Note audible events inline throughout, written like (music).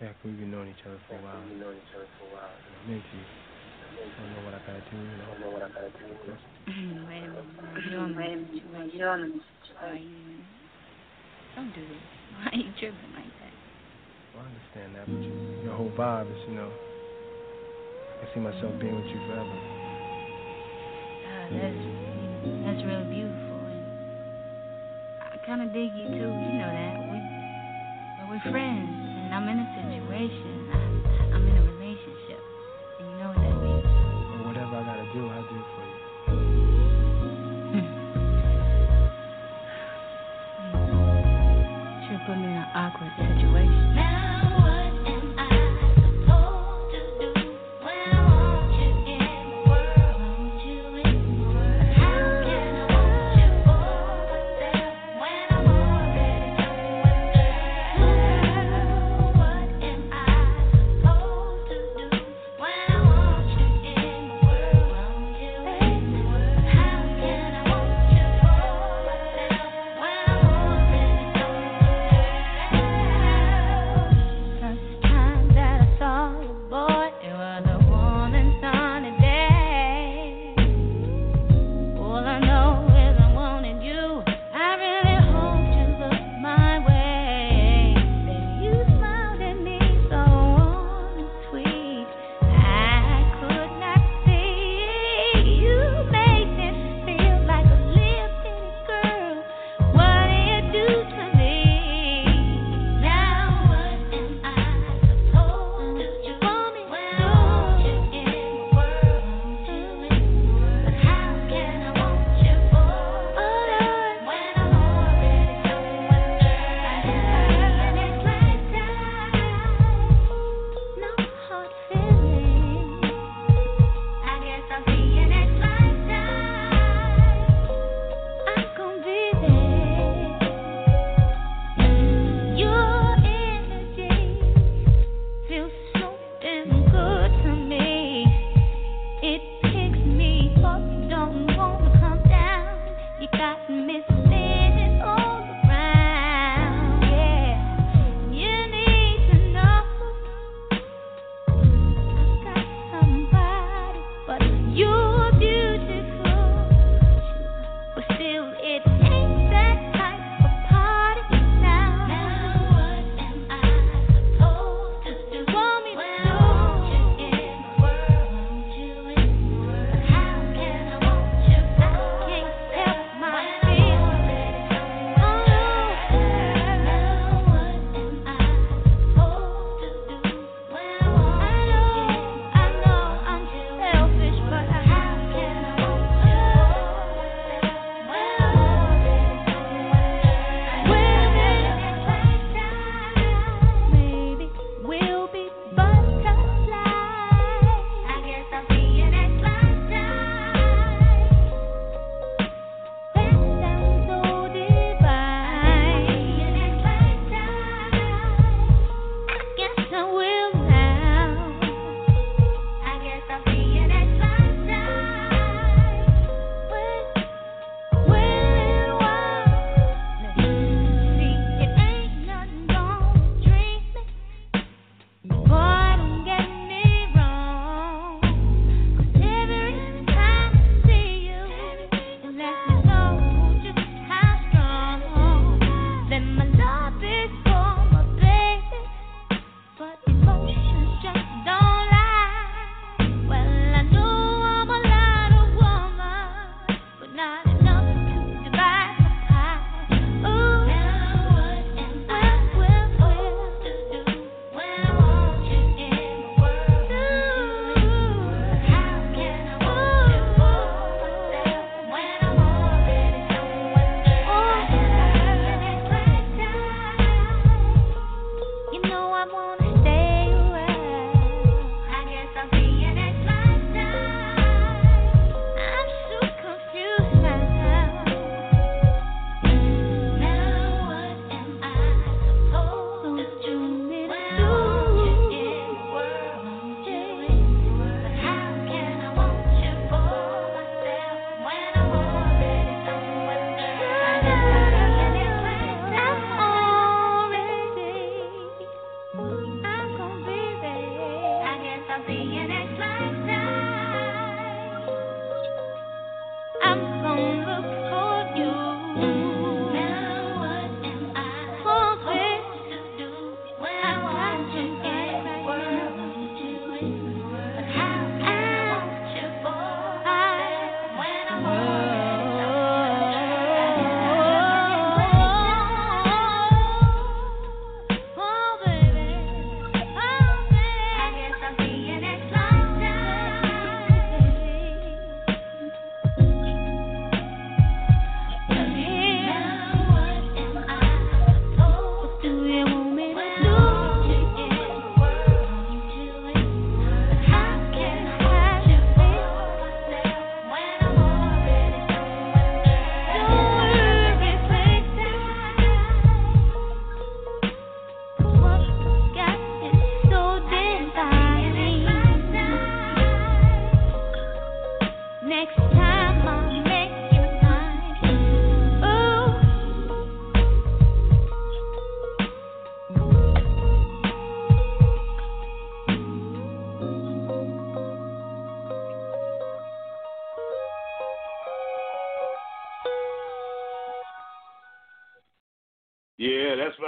Yeah, we've been knowing each other for a while. We've known each other for a while. I'm into you. I don't know what I gotta do. You know. I don't know what I gotta do. Of course. Wait a minute. You don't wait a minute. Wait, you don't why you don't do this. Why are you tripping like that? Well, I understand that, but you, your whole vibe is, you know, I see myself being with you forever. Ah, that's that's real beautiful, and I kind of dig you too. You know that we but we're friends, I'm in a situation. I, I'm in a relationship, and you know what that means. Well, whatever I gotta do, I'll do it for you. (laughs) Should put me in an awkward situation.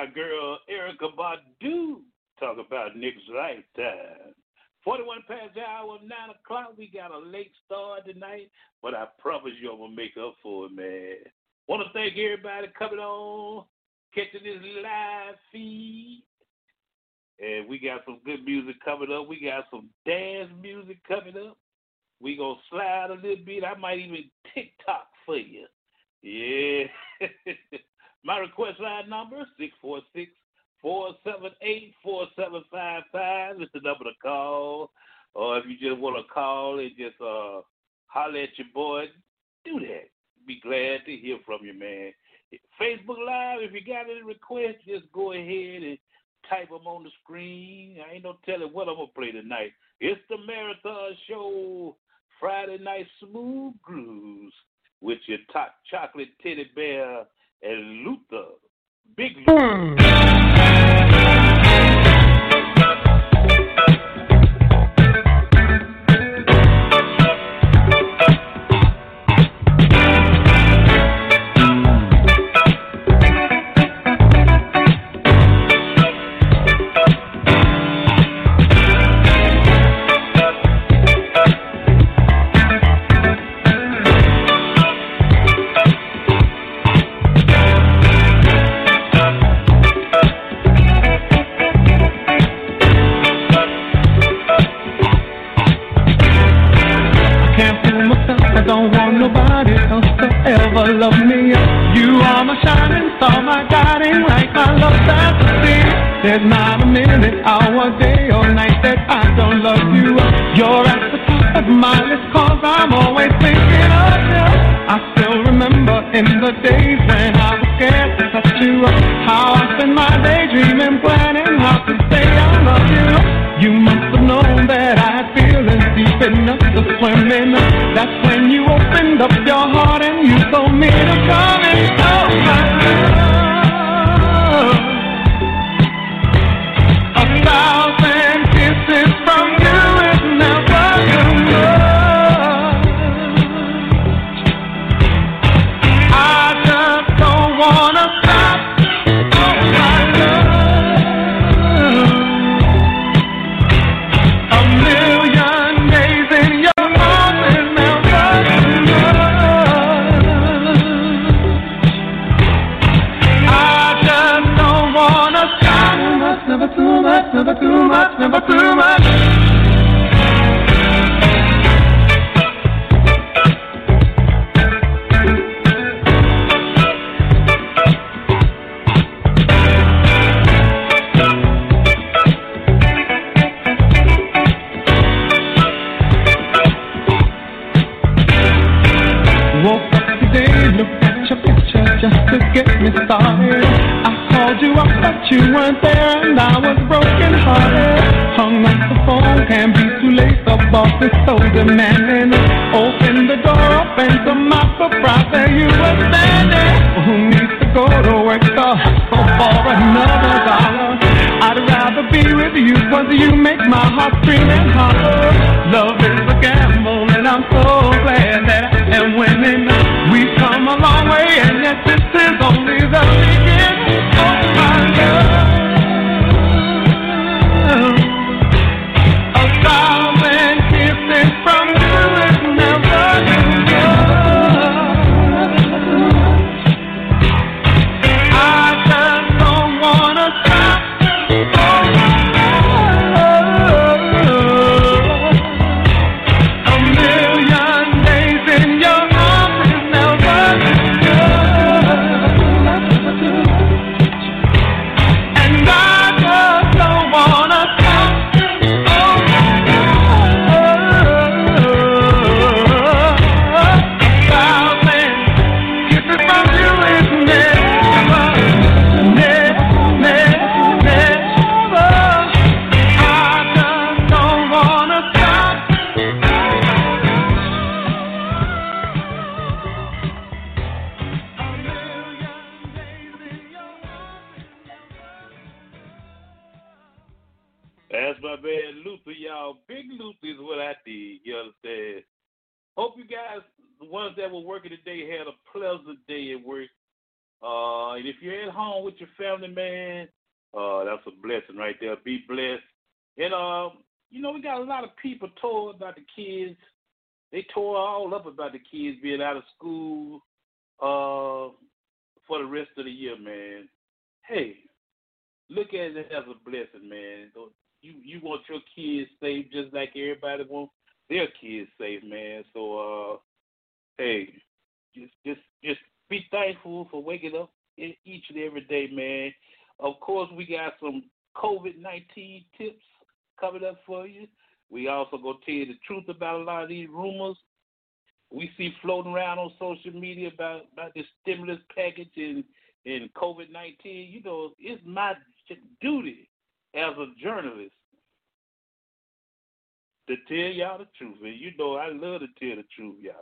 my girl Erykah Badu. Talk about niggas right 41 past the hour, 9 o'clock. We got a late start tonight, but I promise you I'm going to make up for it, man. Want to thank everybody coming on, catching this live feed. And we got some good music coming up. We got some dance music coming up. We gonna slide a little bit. I might even TikTok for you. Yeah. (laughs) My request line number 646 478 4755 is the number to call. Or if you just want to call and just uh, holler at your boy, do that. Be glad to hear from you, man. Facebook Live, if you got any requests, just go ahead and type them on the screen. I ain't no telling what I'm going to play tonight. It's the Marathon Show, Friday Night Smooth Grooves with your top chocolate teddy bear and Luther. Big Luther. Hmm. all up about the kids being out of school uh, for the rest of the year, man. Hey, look at it as a blessing, man. You you want your kids safe just like everybody wants their kids safe, man. So uh, hey, just just just be thankful for waking up each and every day, man. Of course, we got some COVID nineteen tips coming up for you. We also gonna tell you the truth about a lot of these rumors we see floating around on social media about about this stimulus package and and COVID nineteen. You know, it's my duty as a journalist to tell y'all the truth, and you know I love to tell the truth, y'all.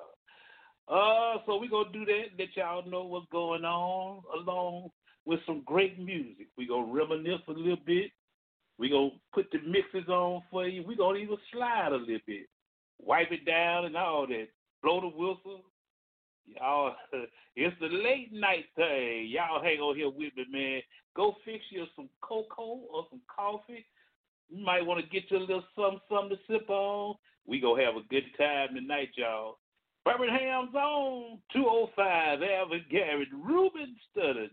Uh, so we gonna do that. Let y'all know what's going on, along with some great music. We gonna reminisce a little bit. We gonna put the mixes on for you. We gonna even slide a little bit, wipe it down, and all that blow the whistle. Y'all, (laughs) it's the late night thing. Y'all hang on here with me, man. Go fix you some cocoa or some coffee. You might want to get you a little something, something to sip on. We gonna have a good time tonight, y'all. Birmingham's on 205 Avenue Garrett Ruben Studdard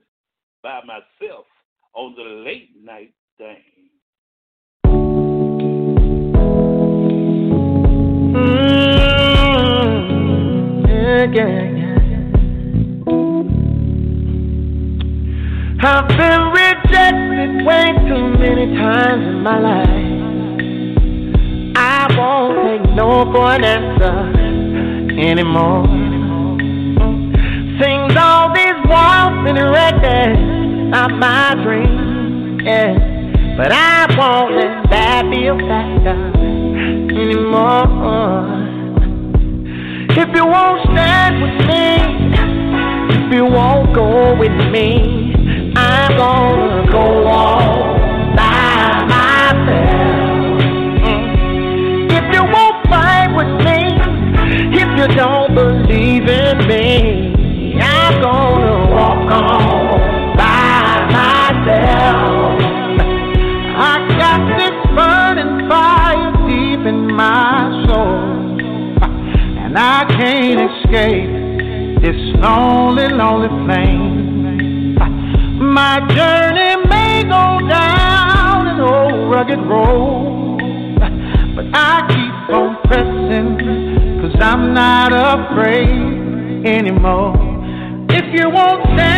by myself on the late night thing. again. I've been rejected way too many times in my life. I won't take no for an answer anymore. Sings all these walls and erected, not my dream, yeah. But I won't let that be a factor anymore. If you won't stand with me, if you won't go with me, I'm gonna go on. afraid anymore. If you won't stand.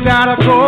Gotta go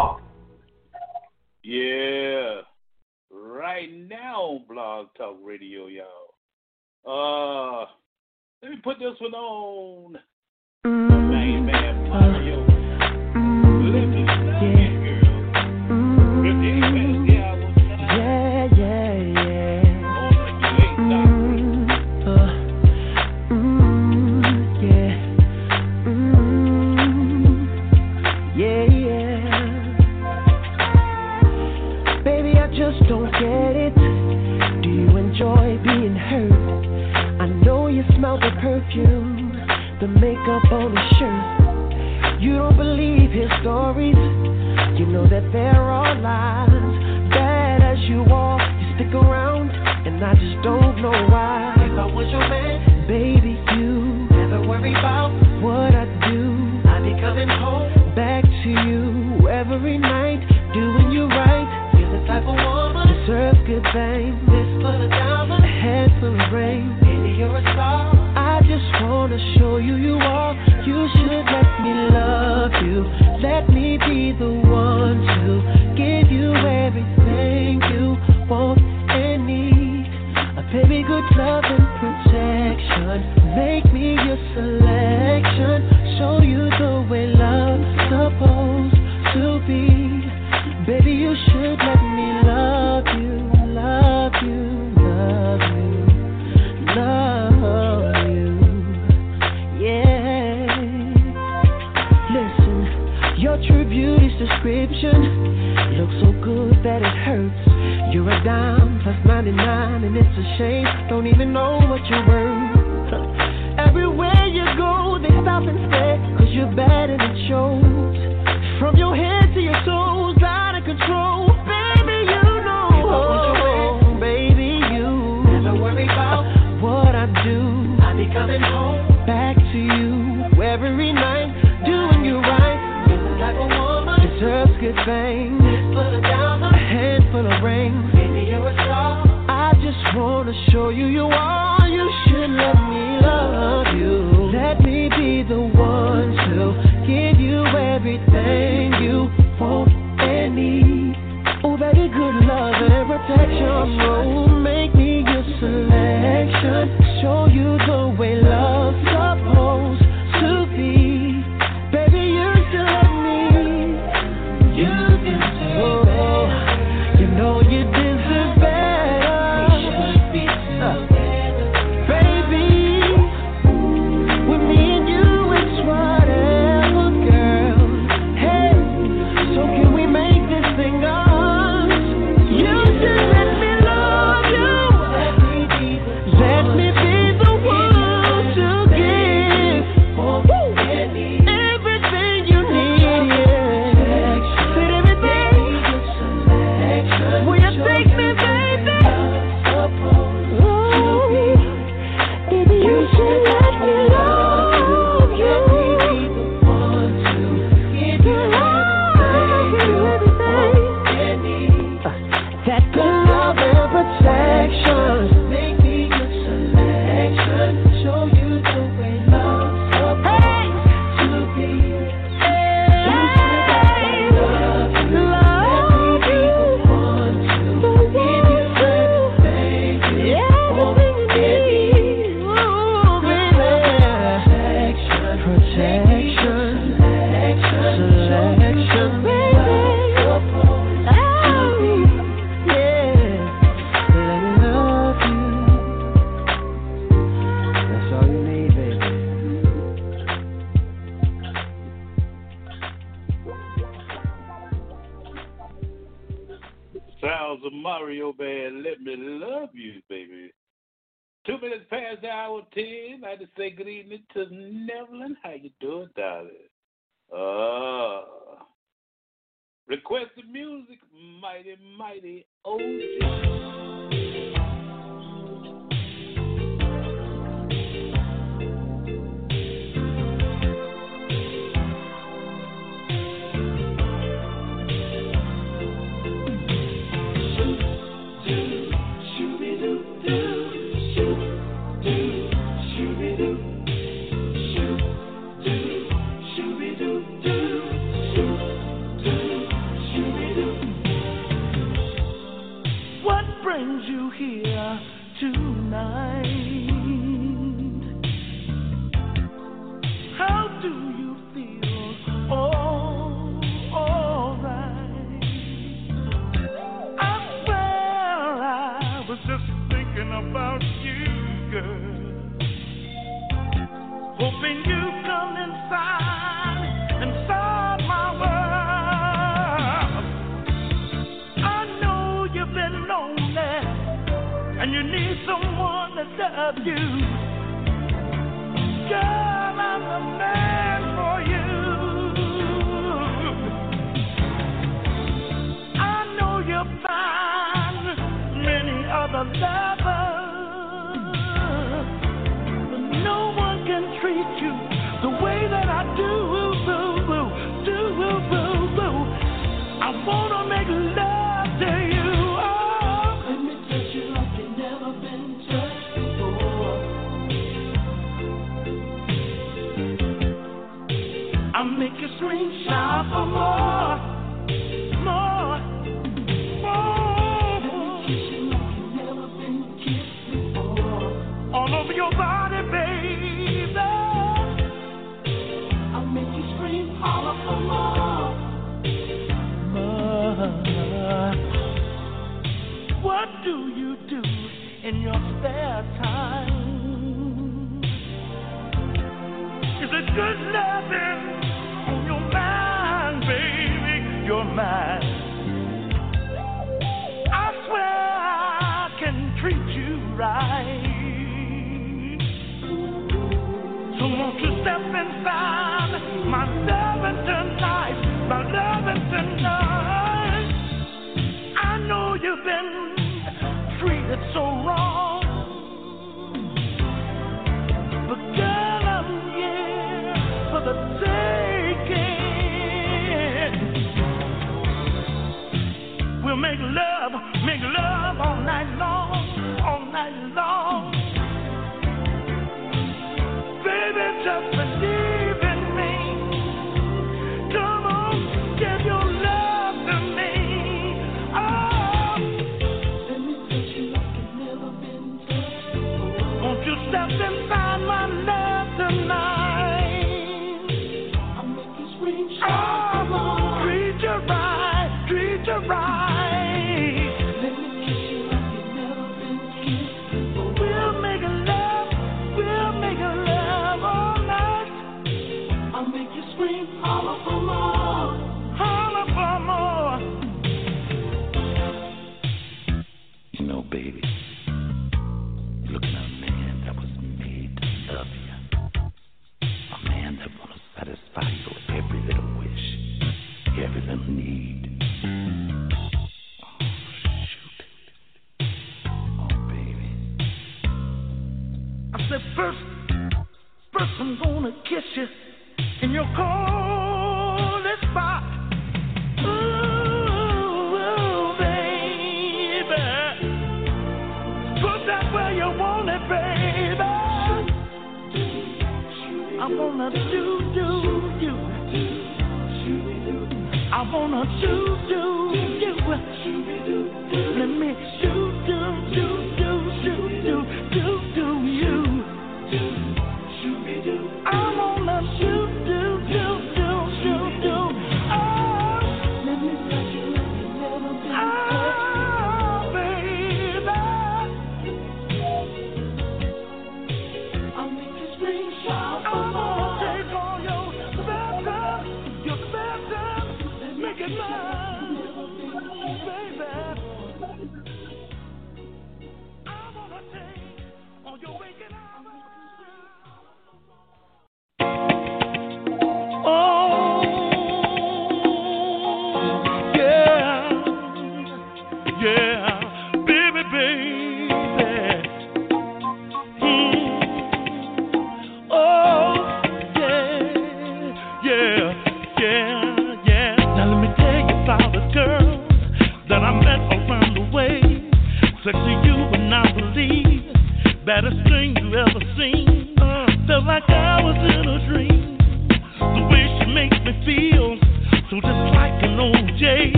put this one on. Mm-hmm. Man, Mario.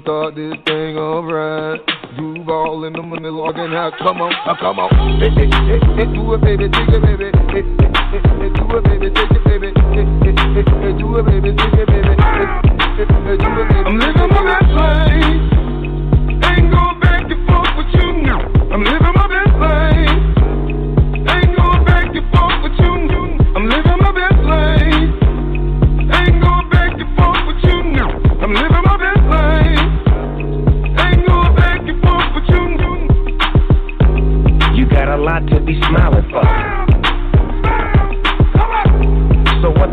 Gonna start this thing alright. Duval in the money logging out. Come on, uh, come on. Hey, hey, hey, hey, do it, baby, take it, baby.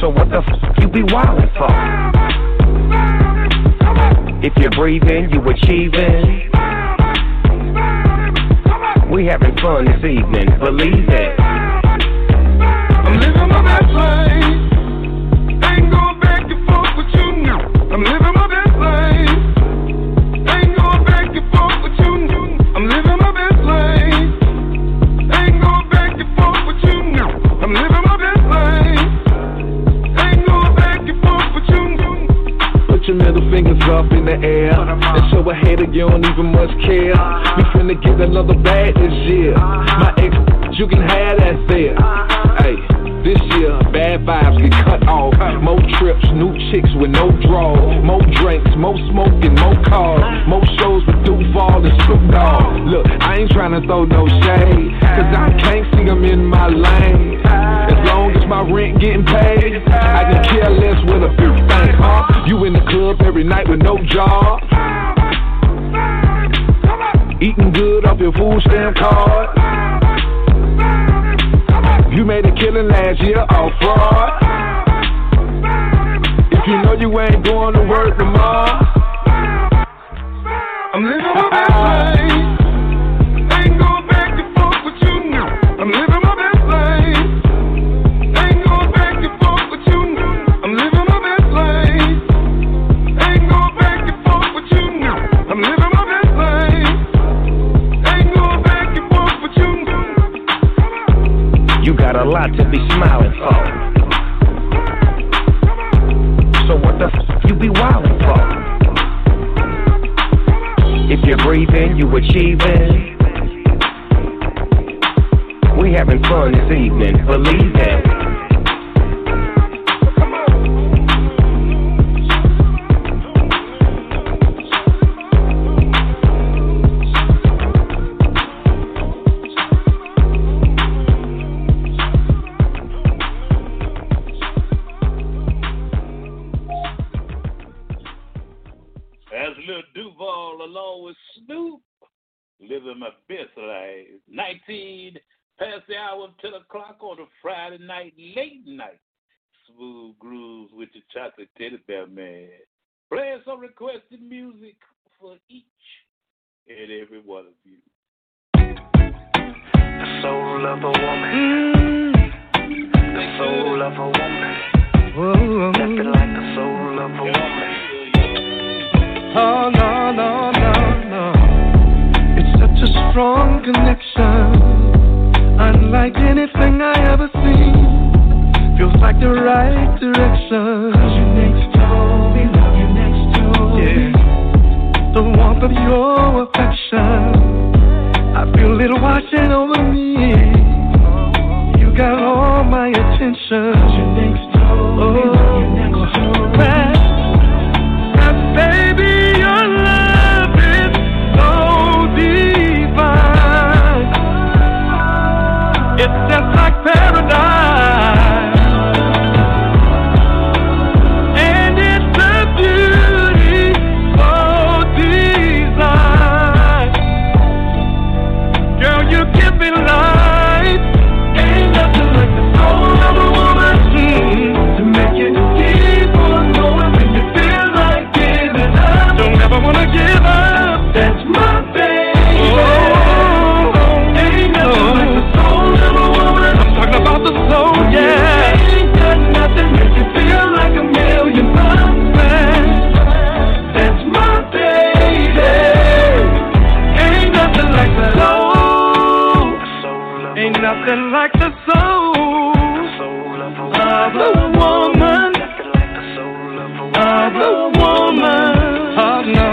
So what the f you be wildin' for? If you're breathing, you achieving. We having fun this evening, believe it. I'm living my best life. Ain't going back and forth with you now. I'm living fingers up in the air and show a hater you don't even much care. We finna get another bag this year. My ex, you can have that there. Hey, this year bad vibes get cut off. More trips, new chicks with no draw. More drinks, more smoking, more cars. More shows with Duval and Snoop Dogg. Look, I ain't tryna throw no shade, cause I can't see them in my lane. As long as my rent getting paid, I can care less with a big thing, huh? You in the club every night with no job. Eating good off your food stamp card. You made a killing last year off fraud. If you know you ain't going to work tomorrow, I'm living my life. Lot to be smiling for. So what the f you be wildin' for? If you're breathing, you achieving. We having fun this evening, believe it. Smooth grooves with your chocolate teddy bear man. Playing some requested music for each and every one of you. The soul of a woman. Mm-hmm. The soul of a woman. Nothing like the soul of a woman. Oh, no, no, no, no. It's such a strong connection. Unlike anything I ever seen. Feels like the right direction. Cause you're next door, me love you next door. Yeah. The warmth of your affection. I feel it washing over me. You got all my attention. Cause you're next door, me love you next oh. door. Right. Nothing like the soul, soul of a woman. Of a woman. Nothing like the soul of a woman. Woman. Oh no,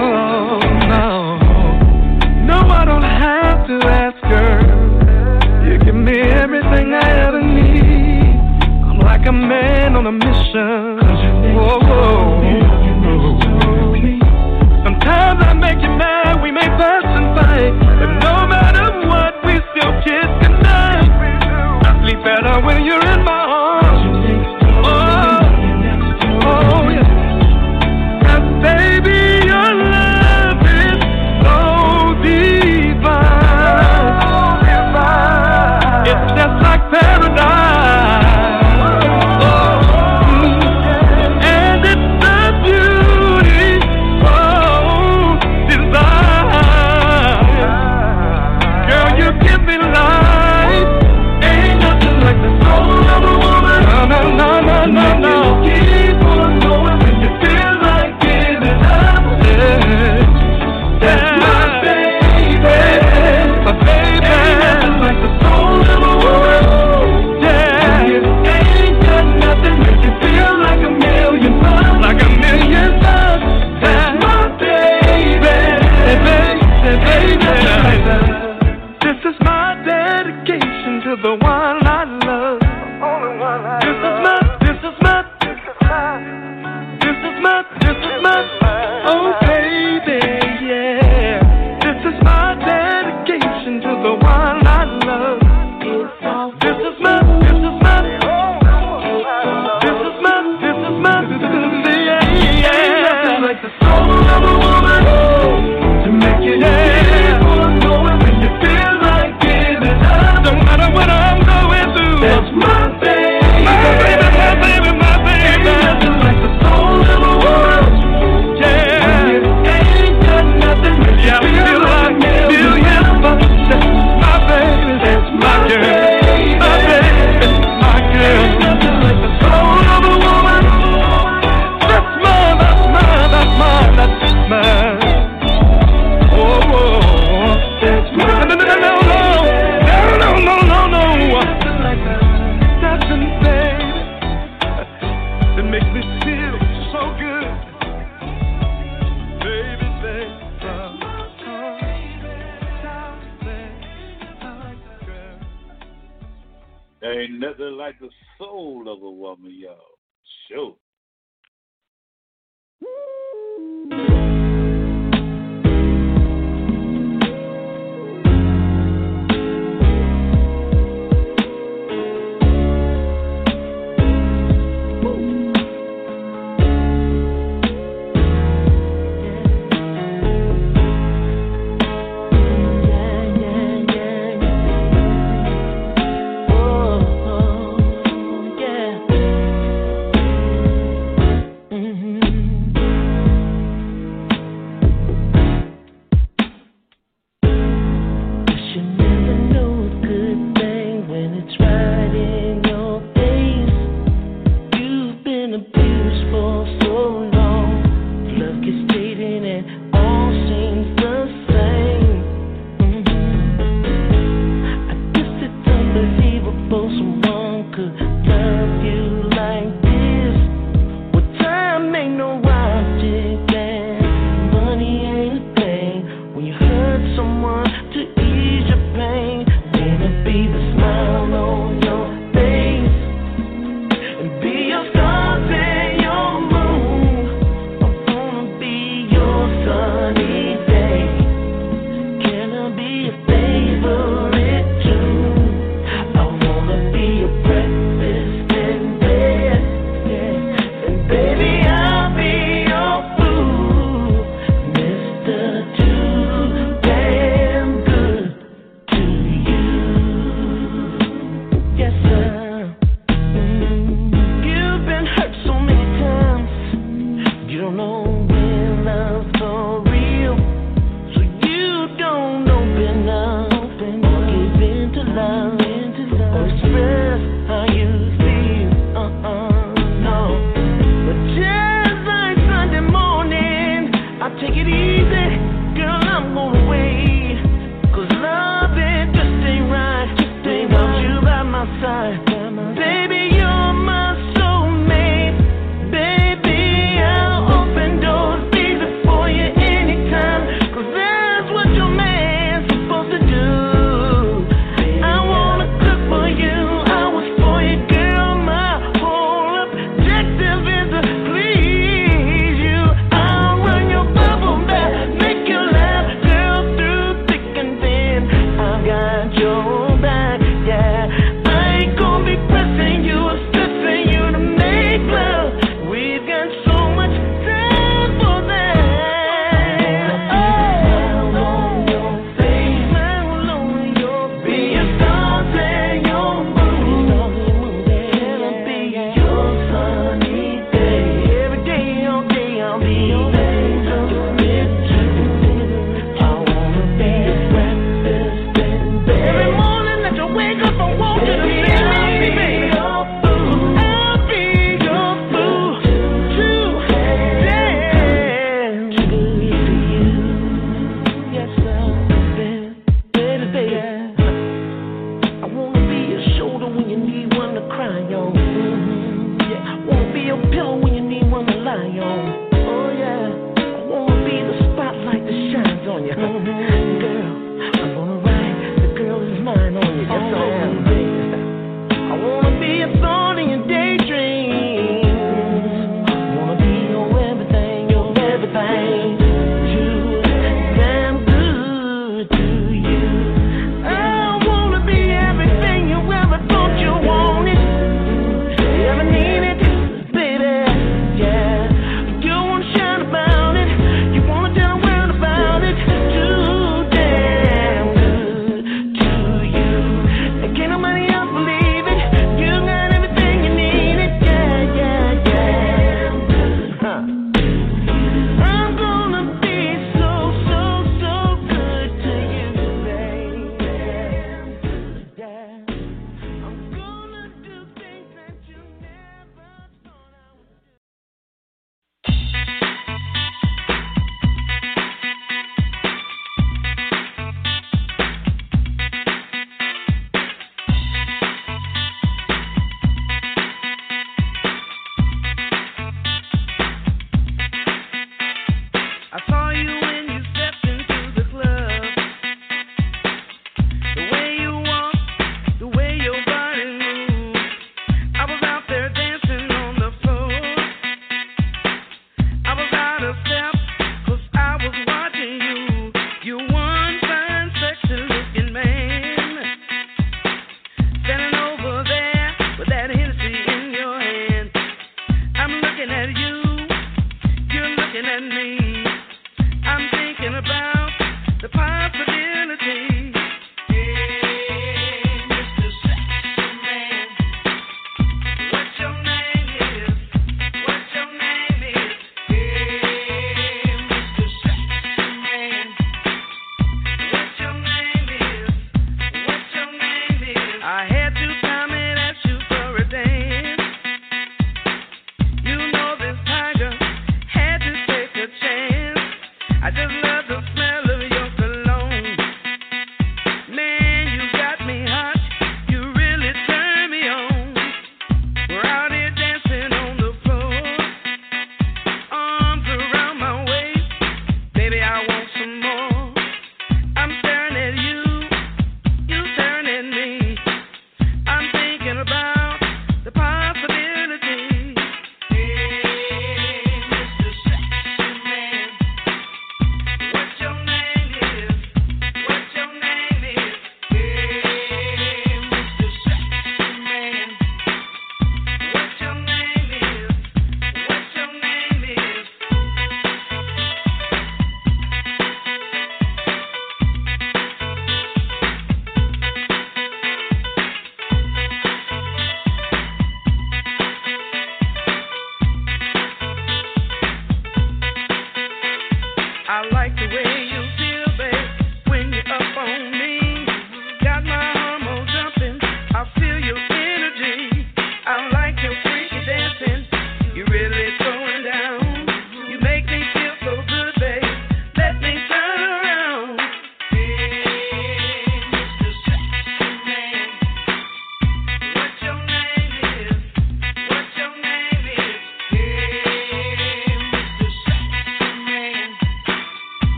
no, no. I don't have to ask her. You give me everything I ever need. I'm like a man on a mission. you're in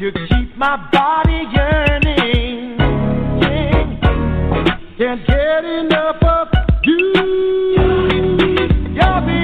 You keep my body yearning. Yeah. Can't get enough of you. You're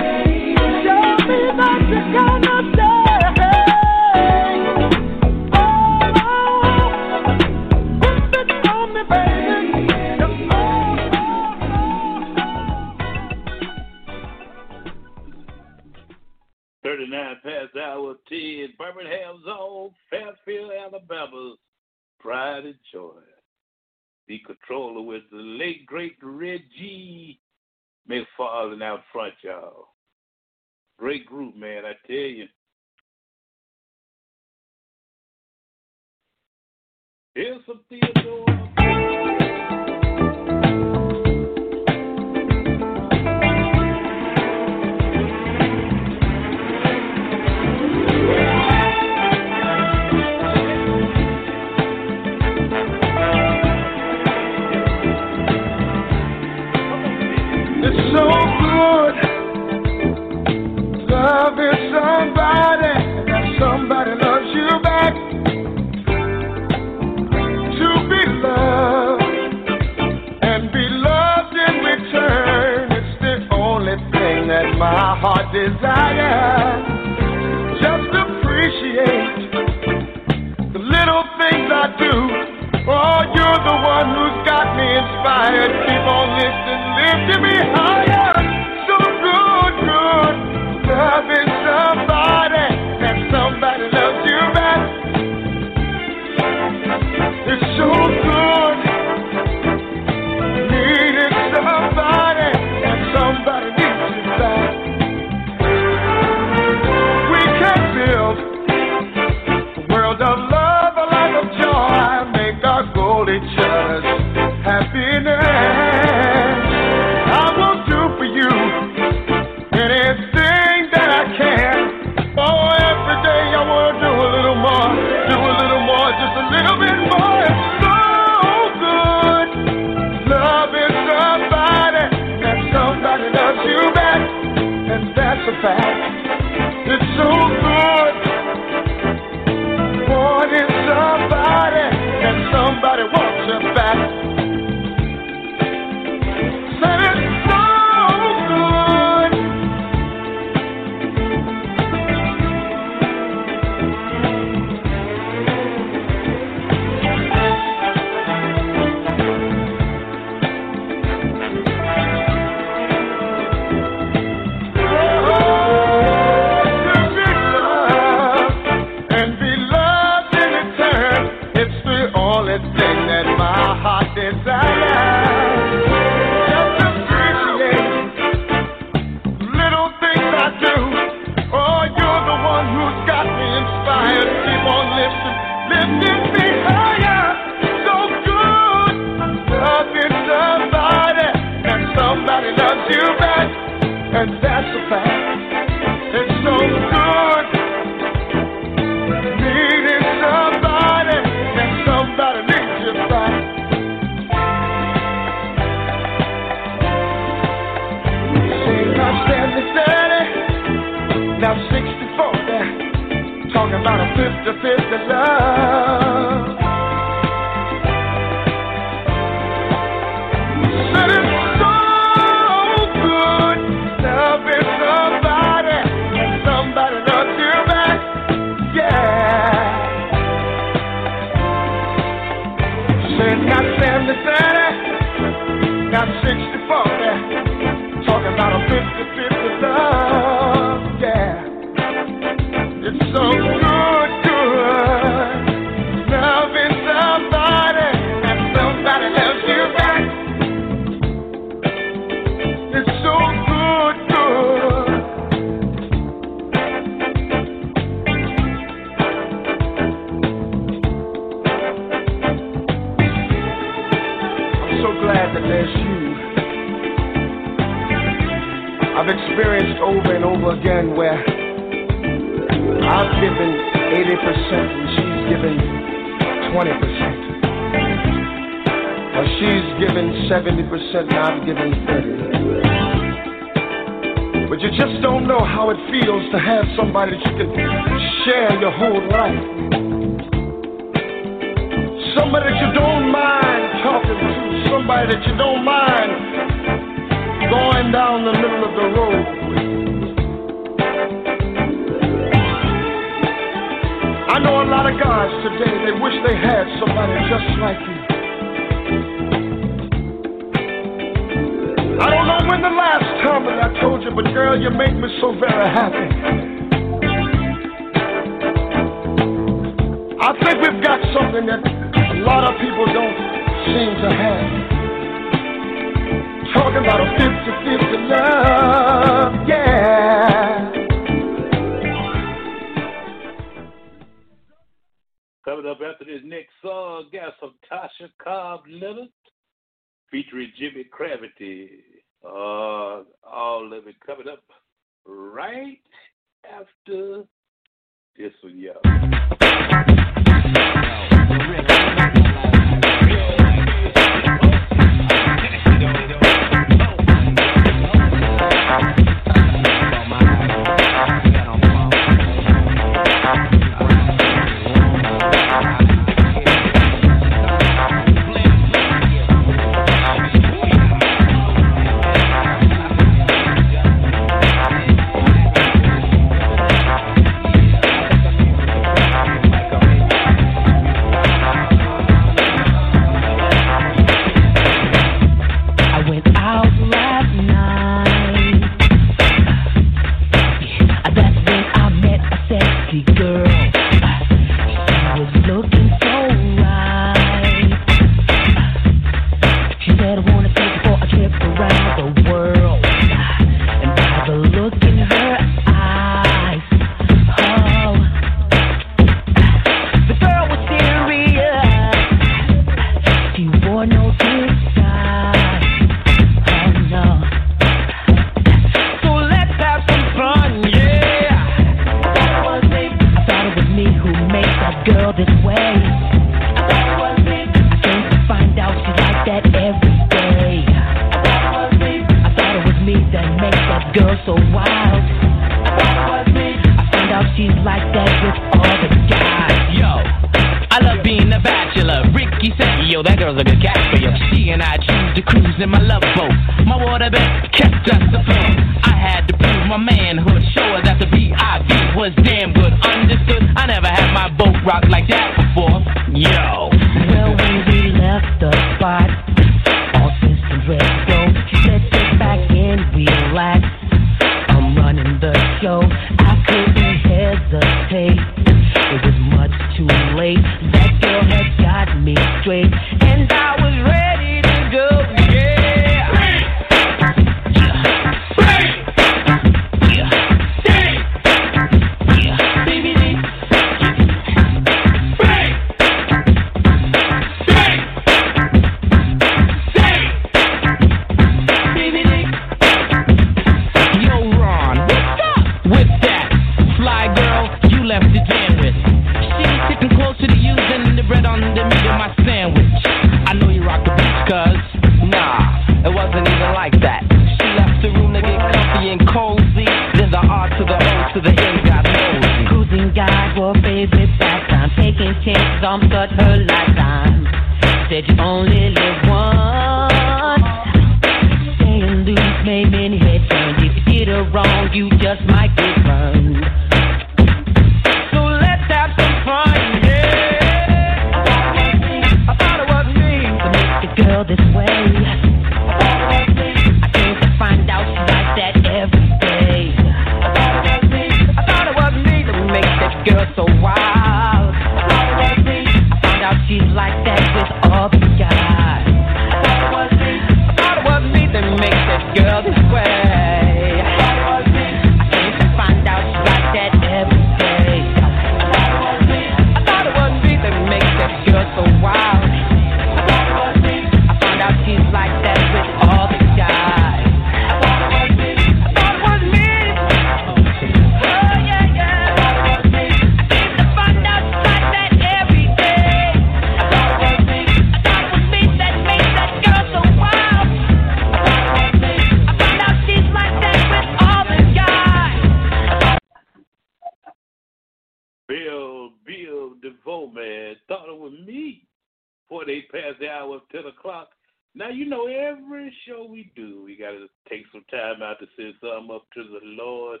time out to say something up to the Lord,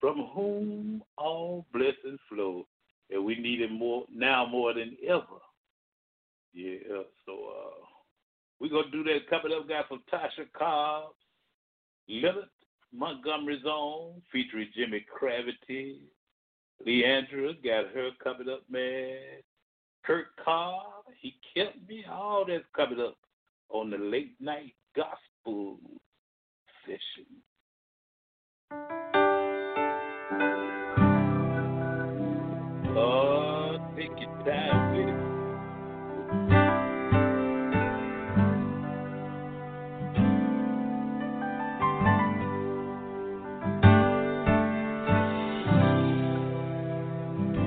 from whom all blessings flow. And we need it more now more than ever. Yeah, so uh, we're gonna do that coming up, guys, from Tasha Cobb, Lilith Montgomery's own, featuring Jimi Cravity. Leandra got her coming up, man. Kurt Cobb, he kept me. All that's coming up on the late night gospel session. Your time with it.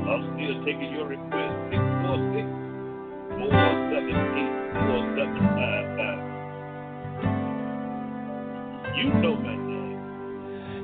I'm still taking your request. 646 478 You know name.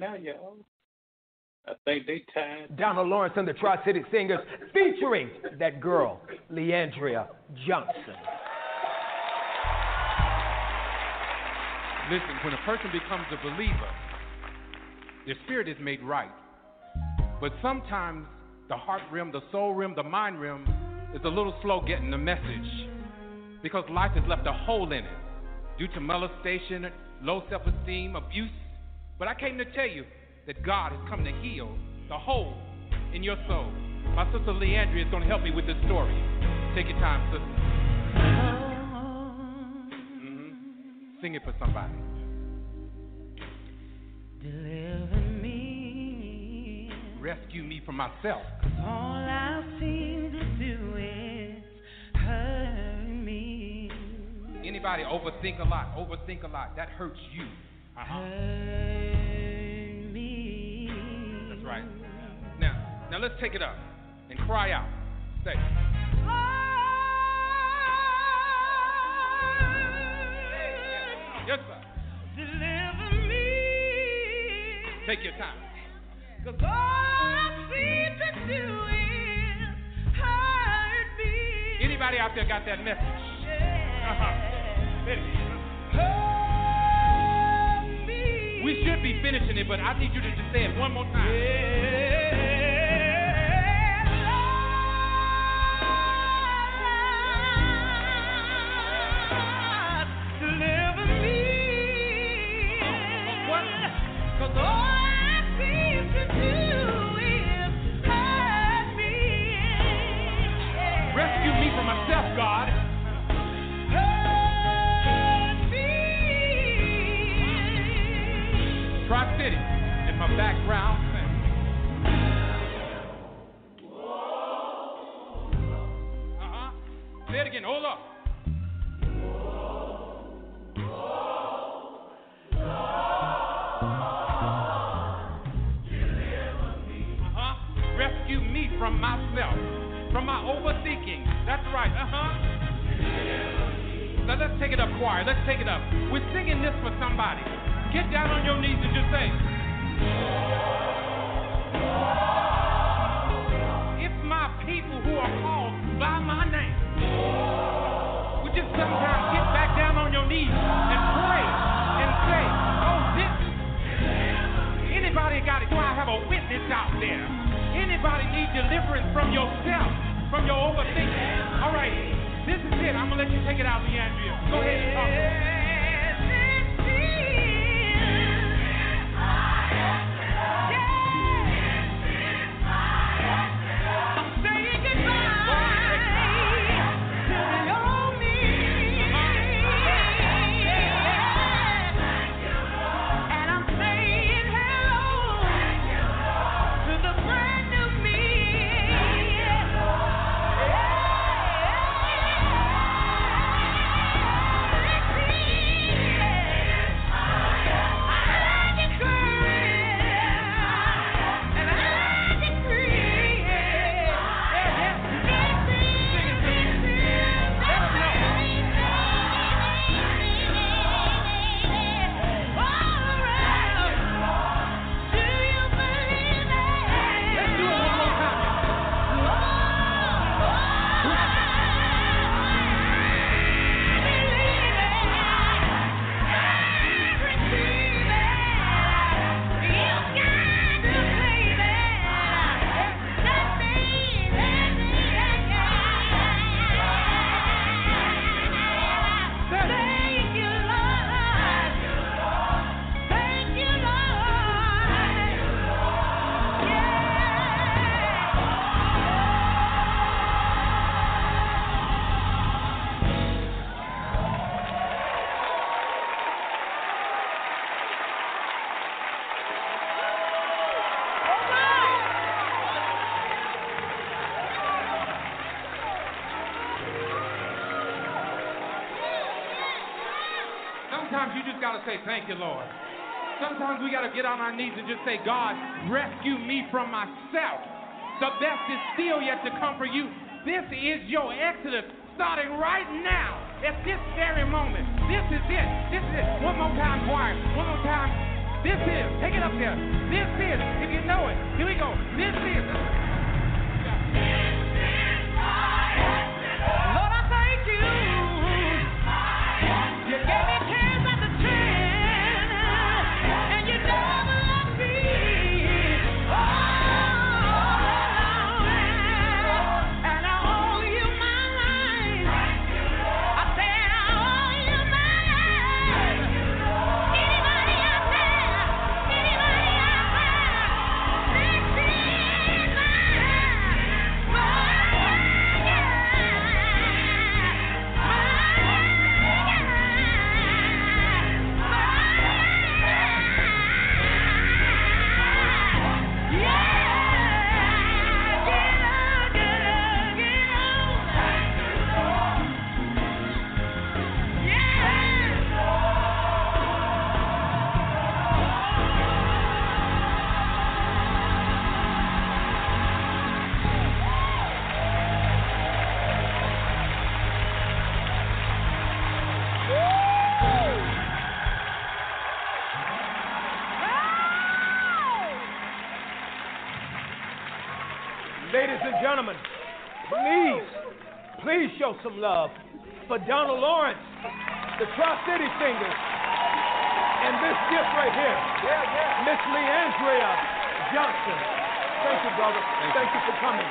right now, y'all. I think they tired. Donald Lawrence and the Tri City Singers featuring that girl, Le'Andria Johnson. Listen, when a person becomes a believer, their spirit is made right. But sometimes the heart rim, the soul rim, the mind rim is a little slow getting the message because life has left a hole in it due to molestation, low self esteem, abuse. But I came to tell you that God has come to heal the hole in your soul. My sister Le'Andria is going to help me with this story. Take your time, sister. Mhm. Sing it for somebody. Deliver me. Rescue me from myself. All I seem to do is hurt me. Anybody overthink a lot, overthink a lot. That hurts you. Uh-huh. Hurt me. That's right. Now, now let's take it up and cry out. Say. Yes, sir. Deliver me. Take your time. Cause all I seem to do is hurt me. Anybody out there got that message? Uh-huh. We should be finishing it, but I need you to just say it one more time. Deliver myself, from my overthinking. That's right. Uh huh. Now let's take it up, choir. Let's take it up. We're singing this for somebody. Get down on your knees and just say, If my people who are called by my name would just sometimes from yourself, from your overthinking? All right, this is it. I'm gonna let you take it out, Le'Andria. Go ahead and talk. Say, Thank you, Lord. Sometimes we got to get on our knees and just say, God, rescue me from myself. The best is still yet to come for you. This is your exodus starting right now at this very moment. This is it. This is it. One more time, choir. One more time. This is, take it up there. This is, if you know it. Here we go. This is. Lord, show some love for Donald Lawrence, the Tri-City Singers, and this gift right here, Miss Le'Andria Johnson. Thank you, brother. Thank you for coming.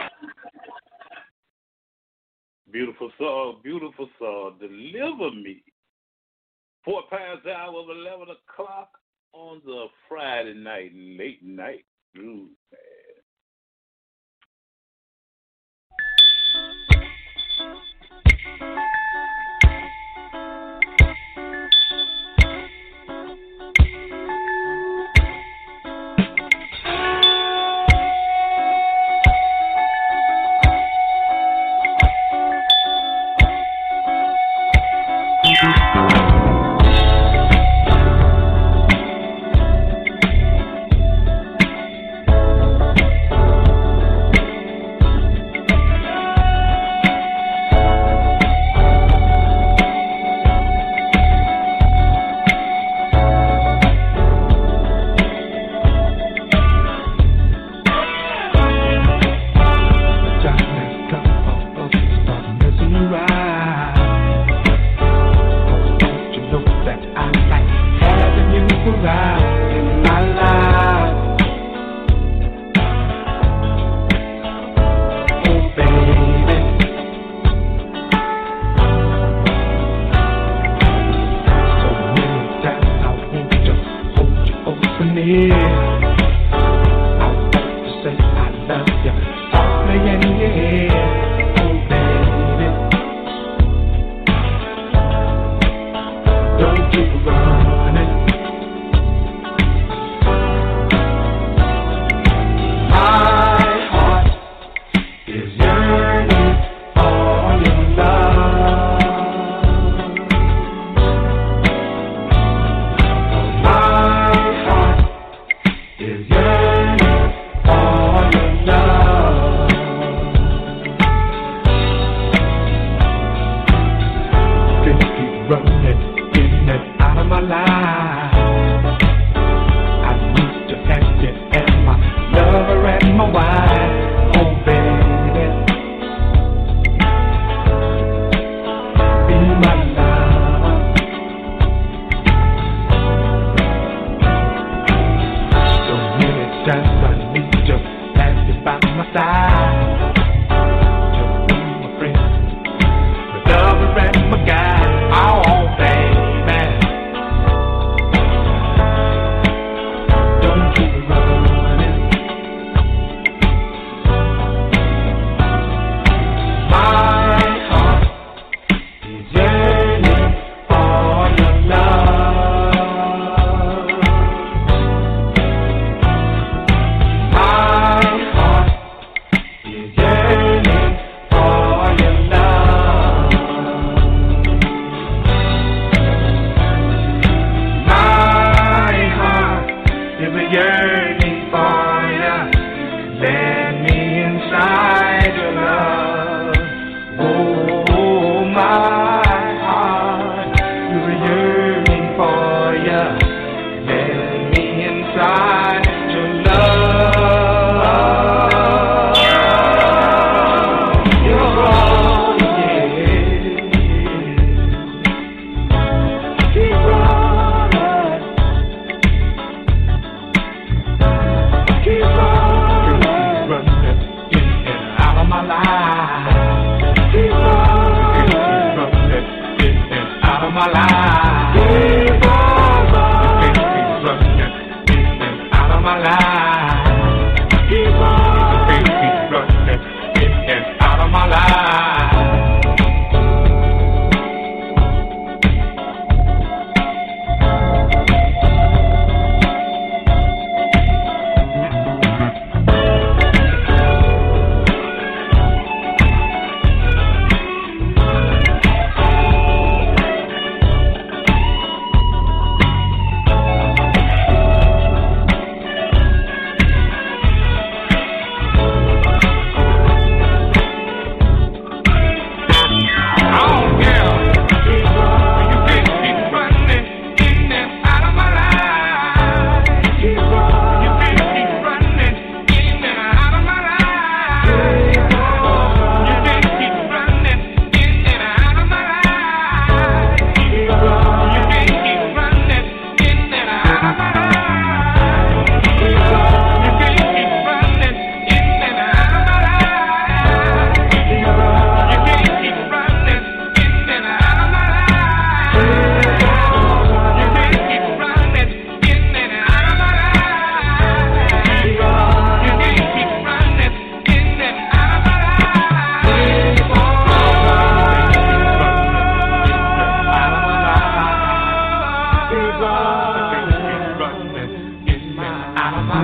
Beautiful song, beautiful song. Deliver me. Four past hour of 11 o'clock on the Friday night, late night blues.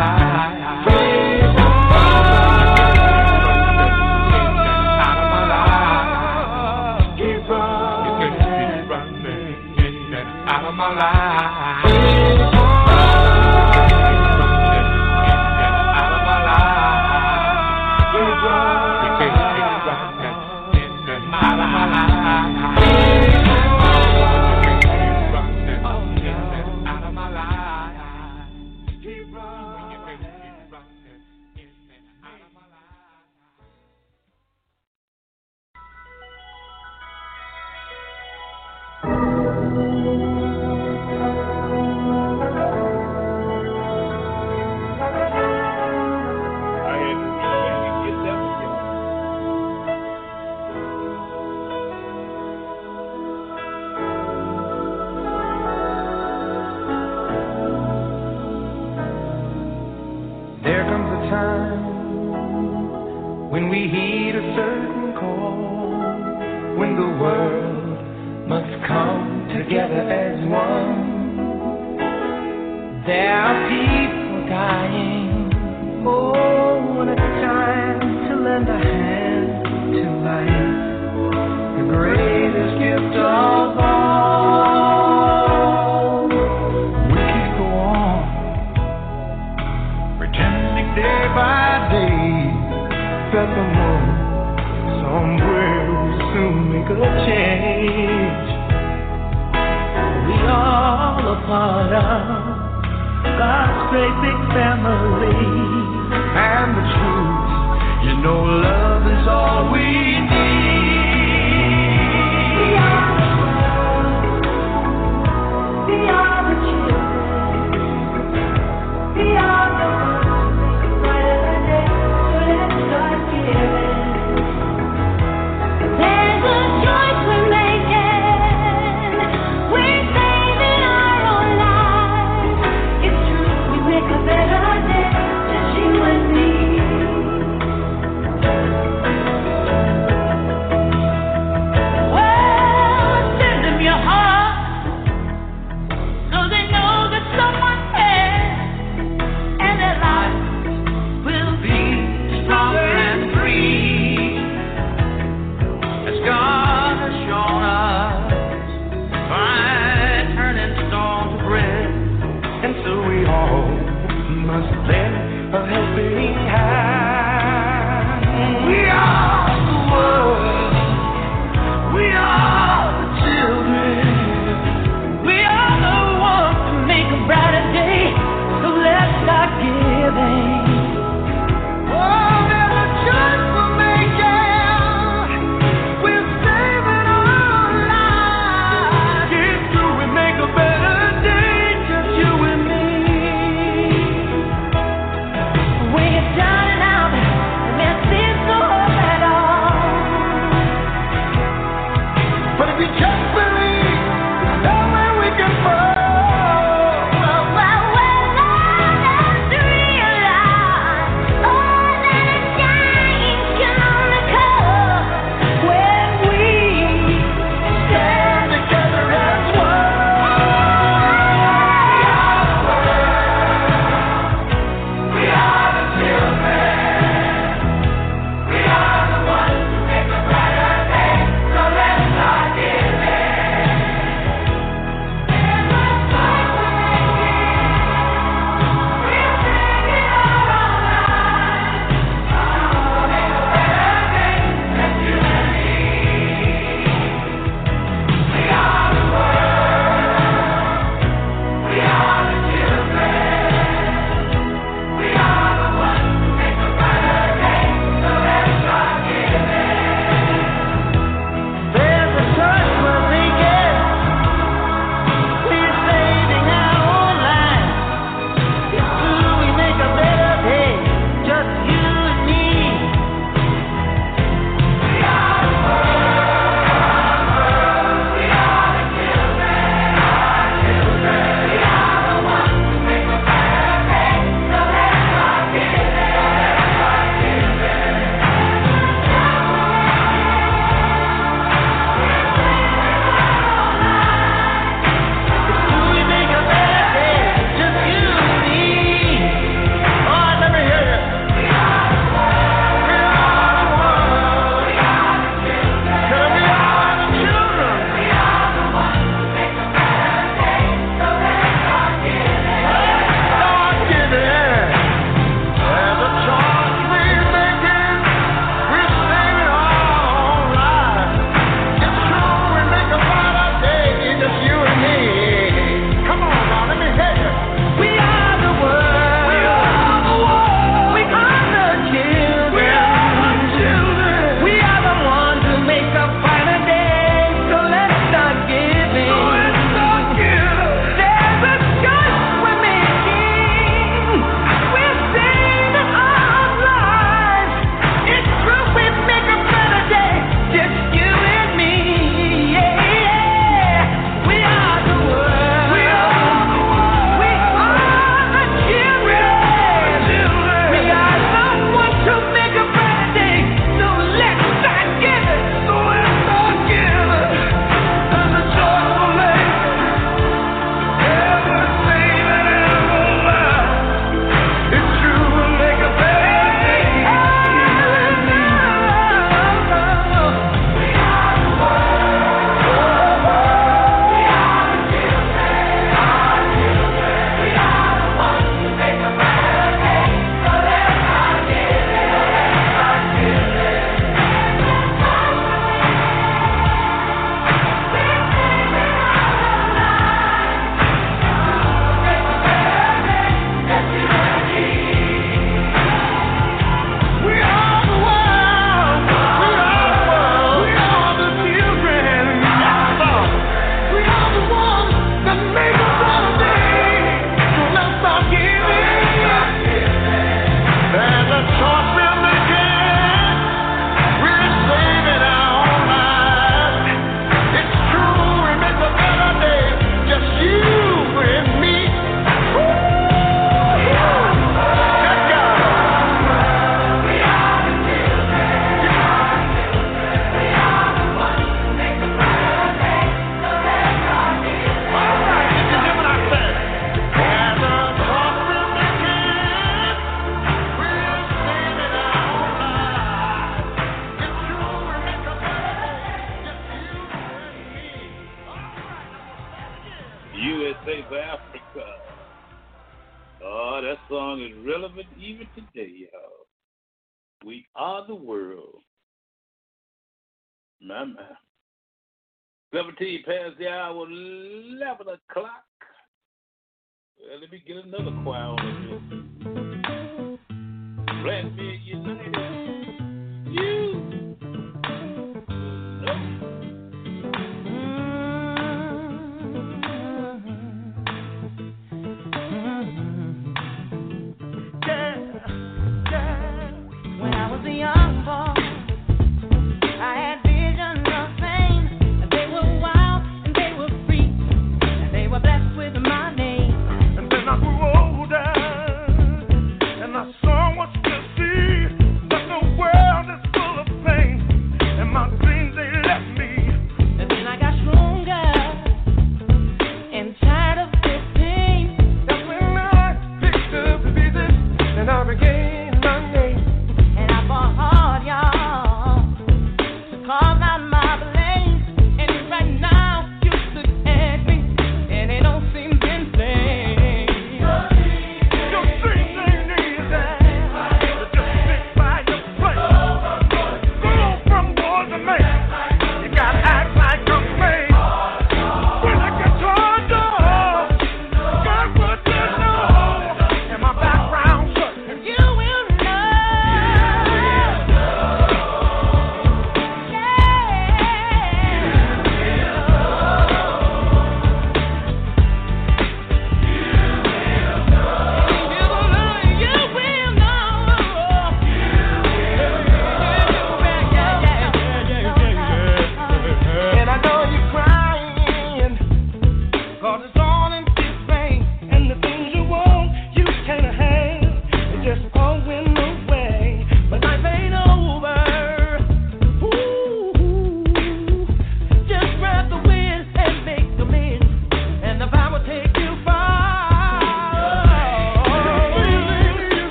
Out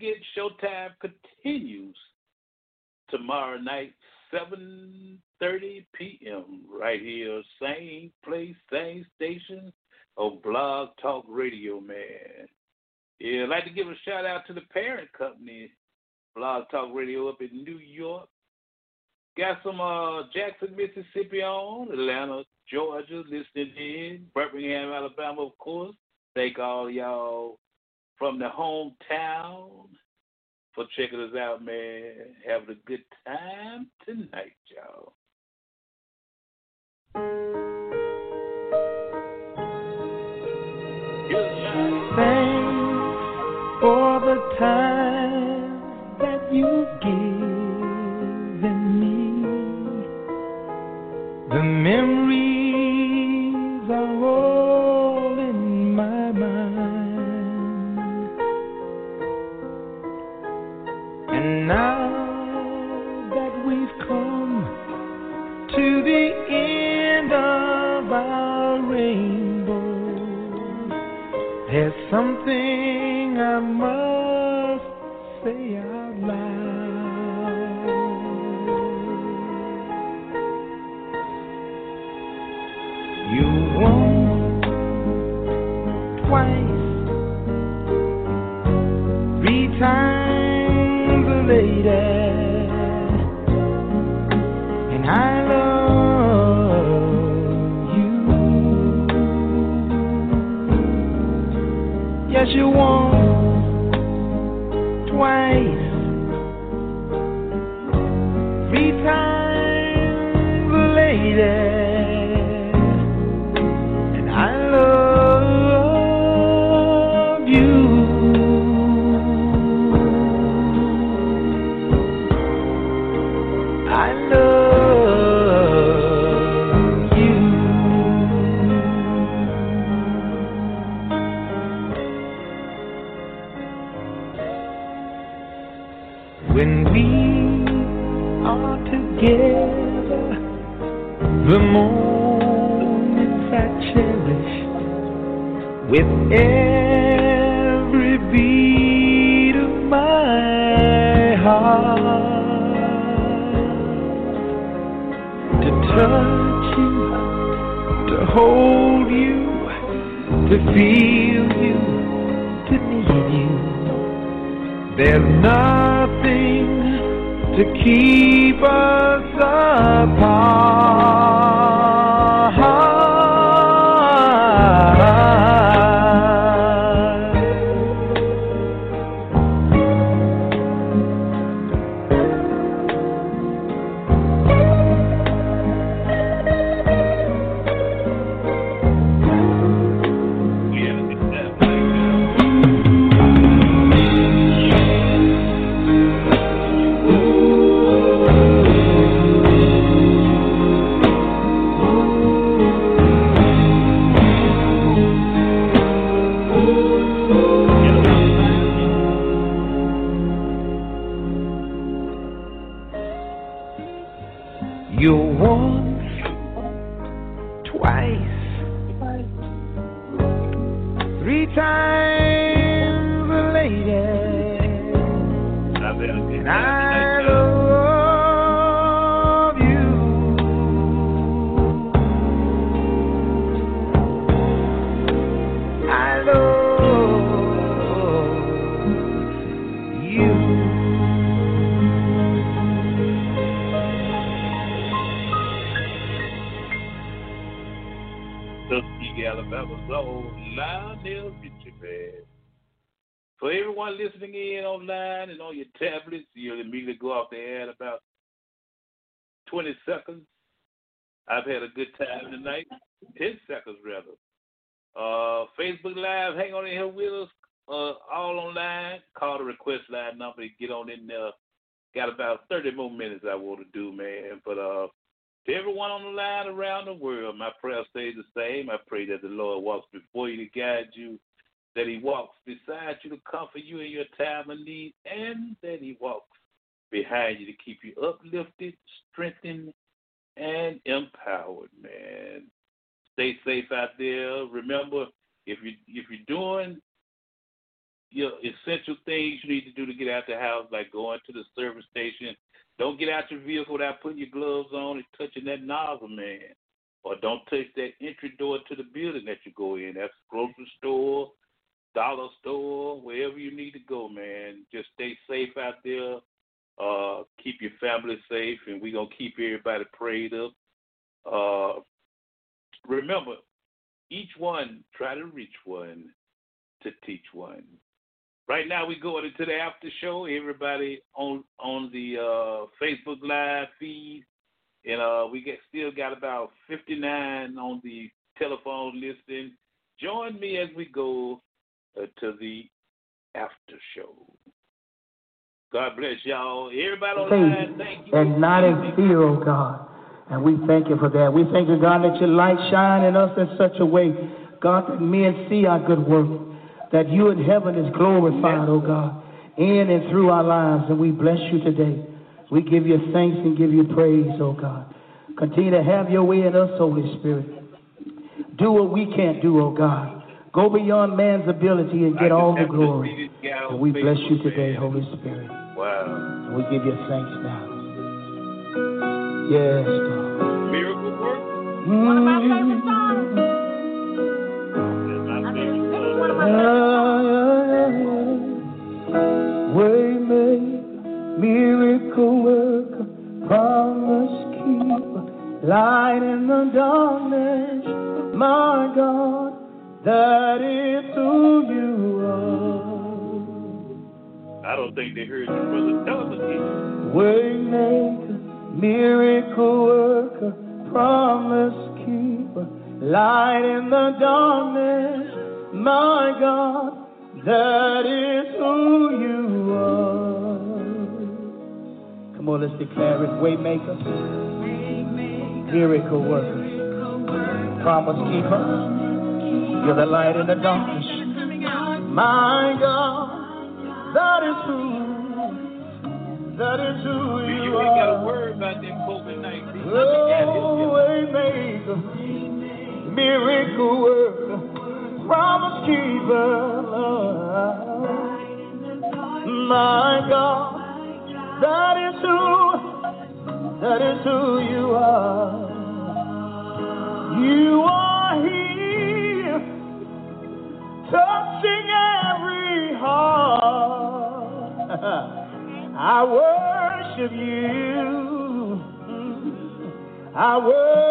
forget, Showtime continues tomorrow night, 7.30 p.m. right here. Same place, same station on Blog Talk Radio, man. Yeah, I'd like to give a shout out to the parent company, Blog Talk Radio up in New York. Got some uh, Jackson, Mississippi on, Atlanta, Georgia, listening in, Birmingham, Alabama, of course. Thank all y'all from the hometown for checking us out, man. Having a good time tonight, y'all. Thanks for the time that you've given me. The memories something I must You won't feel you, to need you. There's nothing to keep us guide you, that He walks beside you to comfort you in your time of need, and that He walks behind you to keep you uplifted, strengthened, and empowered, man. Stay safe out there. Remember, if you if you're doing your essential things you need to do to get out the house, like going to the service station, don't get out your vehicle without putting your gloves on and touching that nozzle, man. Or don't touch that entry door to the building that you go in. That's grocery store, dollar store, wherever you need to go, man. Just stay safe out there. Uh, keep your family safe, and we're gonna keep everybody prayed up. Uh, remember, each one try to reach one to teach one. Right now, we going into the after show. Everybody on on the uh, Facebook Live feed, and uh, we get still got about 59 on the telephone listing. Join me as we go uh, to the after show. God bless y'all. Everybody online, thank you. and not in fear, oh God. And we thank you for that. We thank you, God, that your light shine in us in such a way, God, that men see our good work, that you in heaven is glorified, oh God, in and through our lives. And we bless you today. We give you thanks and give you praise, oh God. Continue to have your way in us, Holy Spirit. Do what we can't do, oh God. Go beyond man's ability and get all the glory. And we bless you today, Holy Spirit. Wow. And we give you thanks now. Yes, God. Miracle work. Mm-hmm. One of my favorite Waymaker, light in the darkness, my God, that is who you are. I don't think they heard you, brother. Tell them again. Waymaker, miracle worker, promise keeper, light in the darkness, my God, that is who you are. Come on, let's declare it. Waymaker, miracle worker, promise keeper, you're the light in the darkness, my God, that is who. That is who you, You ain't got a word about that COVID 19. Oh, of you. I would.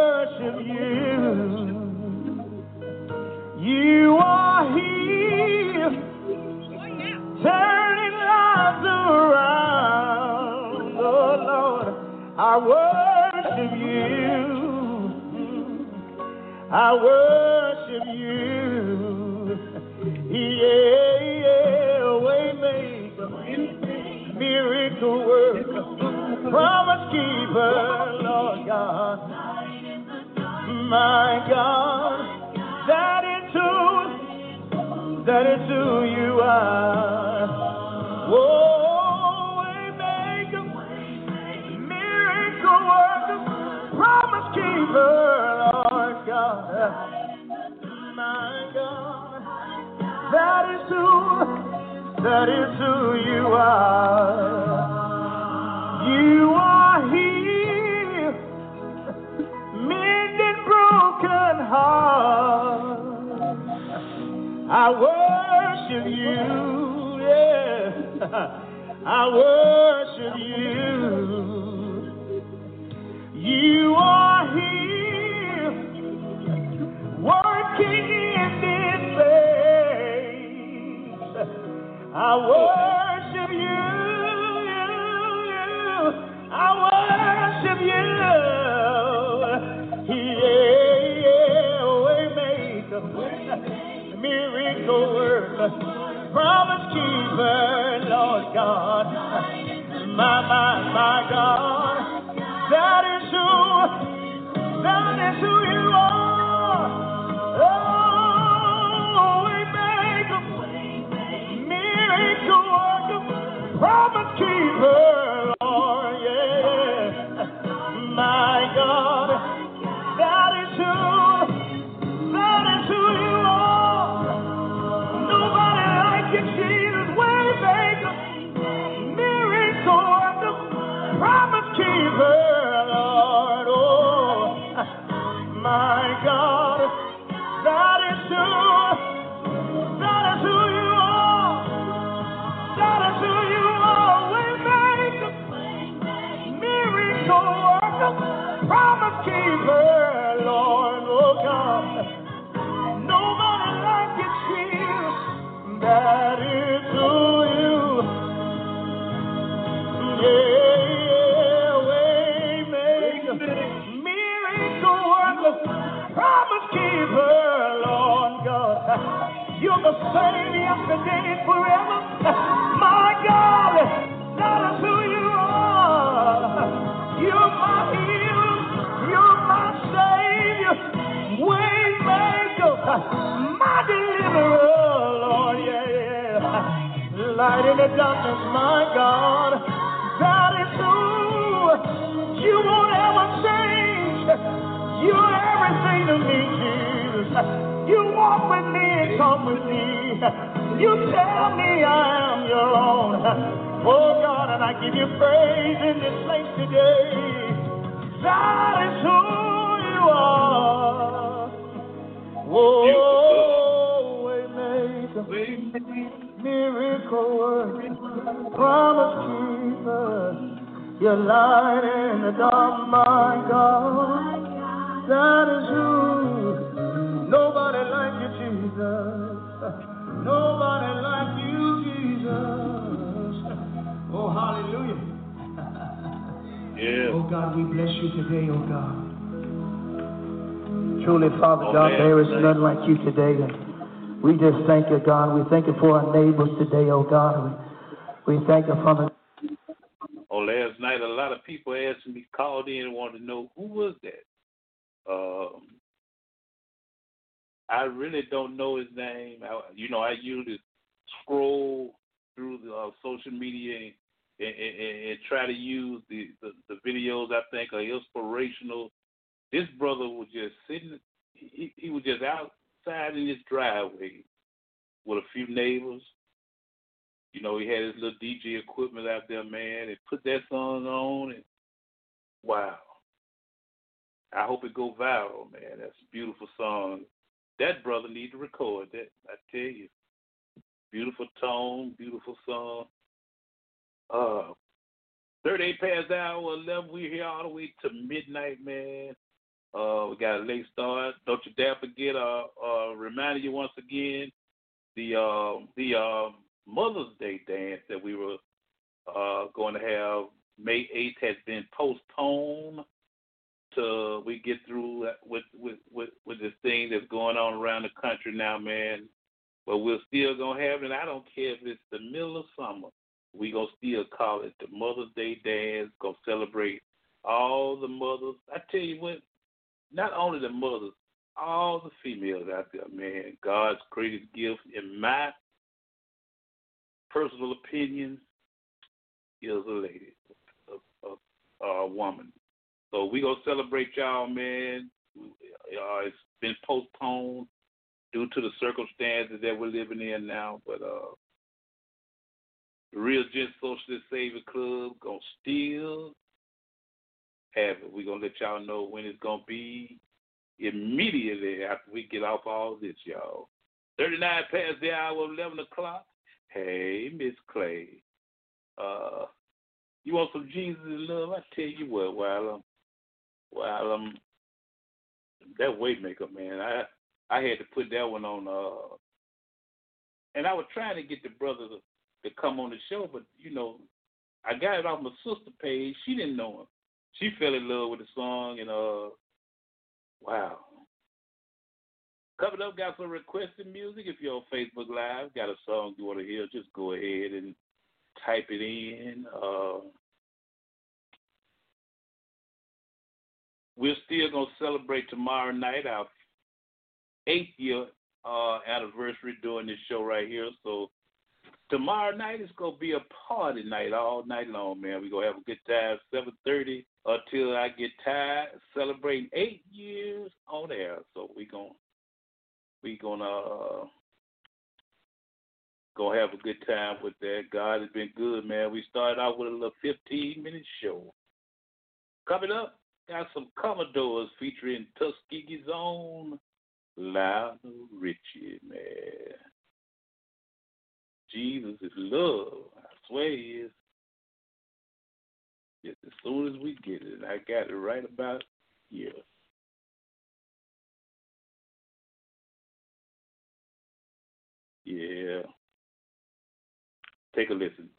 you today. And we just thank you, God. We thank you for our neighbors today, oh God. We, we thank you for the. Oh, last night, a lot of people asked me, called in, and wanted to know who was that. Um, I really don't know his name. I, you know, I usually scroll through the uh, social media and, and, and, try to use the, the, the videos I think are inspirational. This brother was just sitting; he, he was just out outside in his driveway with a few neighbors. You know, he had his little DJ equipment out there, man, and put that song on, and wow. I hope it go viral, man. That's a beautiful song. That brother need to record that. I tell you, beautiful tone, beautiful song. Uh, 38 past hour 11. We're here all the way to midnight, man. Uh, we got a late start. Don't you dare forget. Uh, uh, reminding you once again, the uh, the uh, Mother's Day dance that we were uh, going to have May 8th has been postponed till we get through with with with with this thing that's going on around the country now, man. But we're still gonna have it. I don't care if it's the middle of summer. We gonna still call it the Mother's Day dance. Gonna celebrate all the mothers. I tell you what, not only the mothers, all the females out there, man. God's greatest gift, in my personal opinion, is a lady, a, a, a woman. So we gonna celebrate y'all, man. Uh, it's been postponed due to the circumstances that we're living in now, but uh, the Real Gent Socialist Savior Club gonna still have it. We're gonna let y'all know when it's gonna be immediately after we get off all this, y'all. 39 past the hour of 11 o'clock. Hey, Miss Clay. Uh, you want some Jesus love? I tell you what, while I'm, while I'm, that Waymaker, man, I I had to put that one on. Uh, and I was trying to get the brother to, to come on the show, but you know, I got it off my sister page. She didn't know him. She fell in love with the song, and uh, wow. Coming up, got some requested music. If you're on Facebook Live, got a song you want to hear, just go ahead and type it in. Uh, we're still gonna celebrate tomorrow night our eighth year uh, anniversary doing this show right here. So tomorrow night is gonna be a party night all night long, man. We're gonna have a good time, seven thirty until I get tired, celebrating eight years on air. So we gonna we gonna uh, gonna have a good time with that. God has been good, man. We started out with a little fifteen minute show. Coming up, got some Commodores featuring Tuskegee's own Lionel Richie, man. Jesus is love. I swear he is. Just as soon as we get it, I got it right about here. Yeah. Take a listen.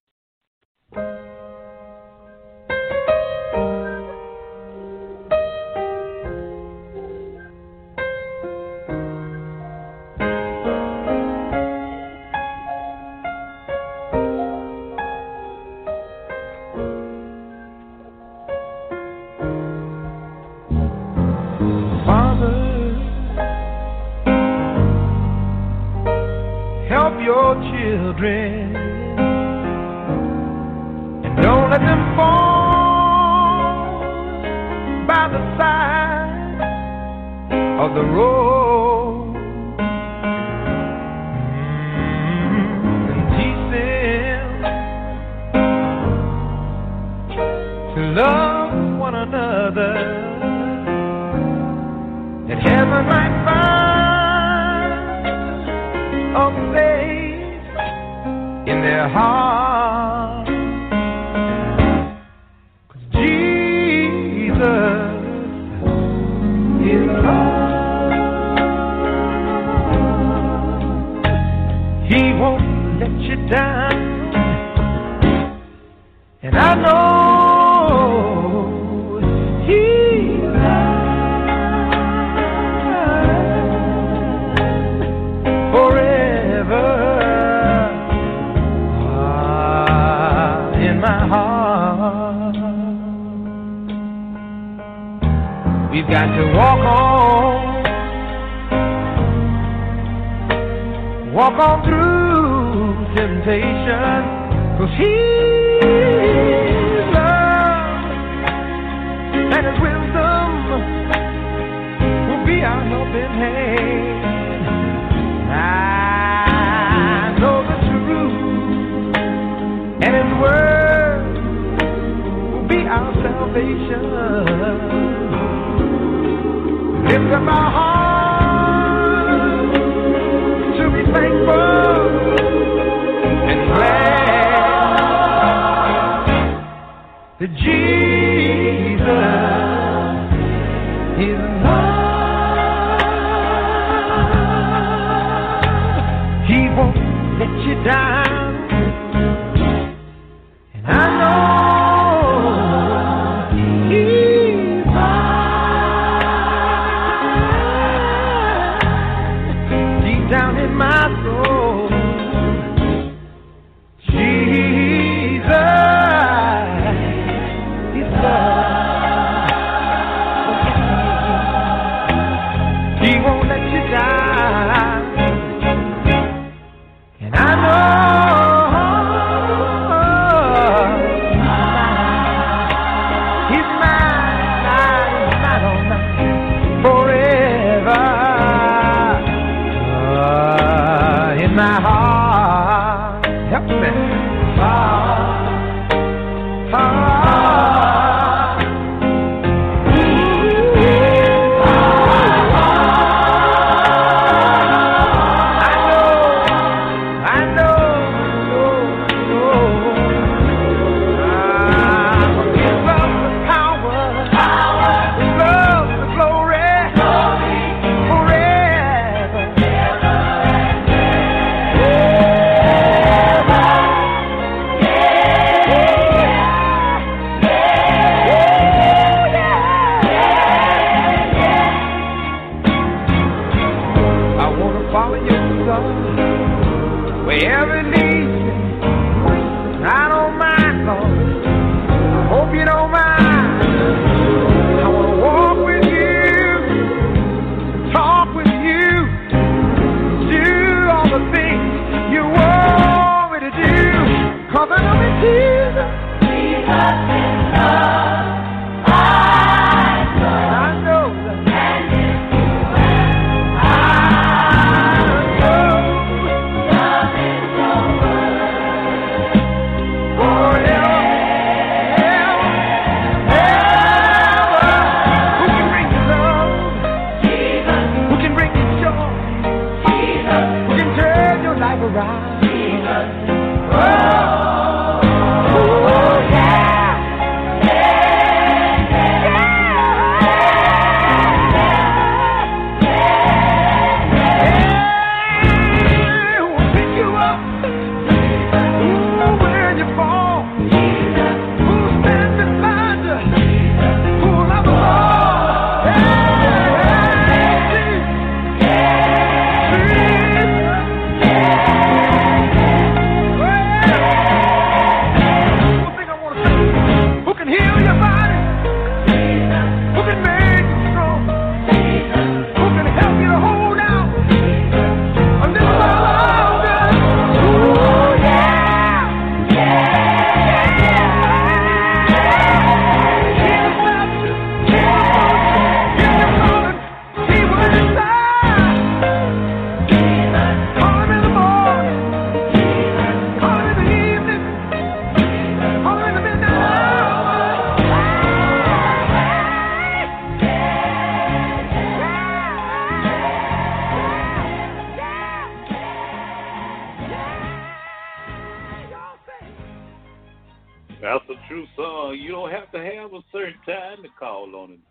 On him.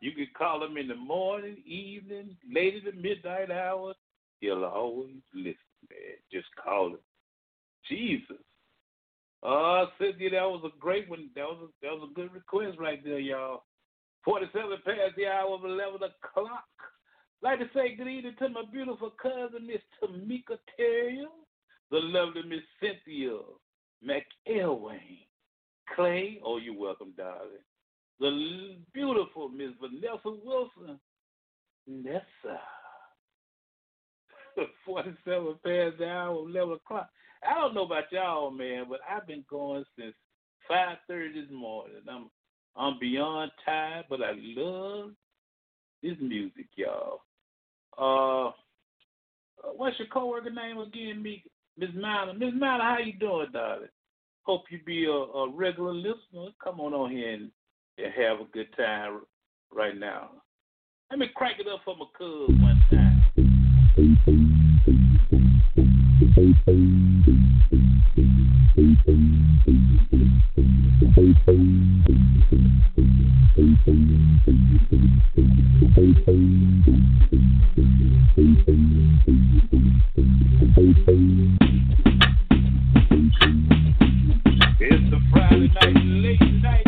You can call him in the morning, evening, late in the midnight hour. He'll always listen, man. Just call him. Jesus. Uh, Cynthia, that was a great one. That was a, that was a good request right there, y'all. 47 past the hour of 11 o'clock. Like to say good evening to my beautiful cousin, Miss Tamika Terrier, the lovely Miss Cynthia McElwain. Clay, oh, you're welcome, darling. The beautiful Miss Vanessa Wilson. Nessa. (laughs) 47 past the hour of 11 o'clock. I don't know about y'all, man, but I've been going since 5.30 this morning. I'm, I'm beyond tired, but I love this music, y'all. Uh, uh, what's your coworker name again, me? Miss Miller. Miss Miller, how you doing, darling? Hope you be a, a regular listener. Come on on here and, and have a good time right now. Let me crank it up for my cuz one time. It's the Friday night late night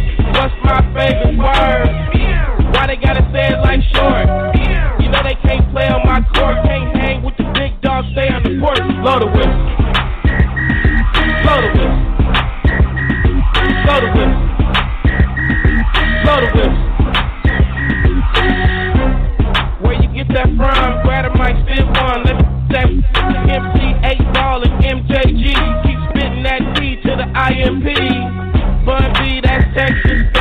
What's my favorite word? Why they gotta say it like short? You know they can't play on my court, can't hang with the big dogs, stay on the porch. Blow the whistle. Blow the whistle. Blow the whistle. Blow the whistle. Where you get that from? Grab a mic, spit one. Let me that MC 8 ball and MJG. Keep spitting that D to the IMP. Bun B, that's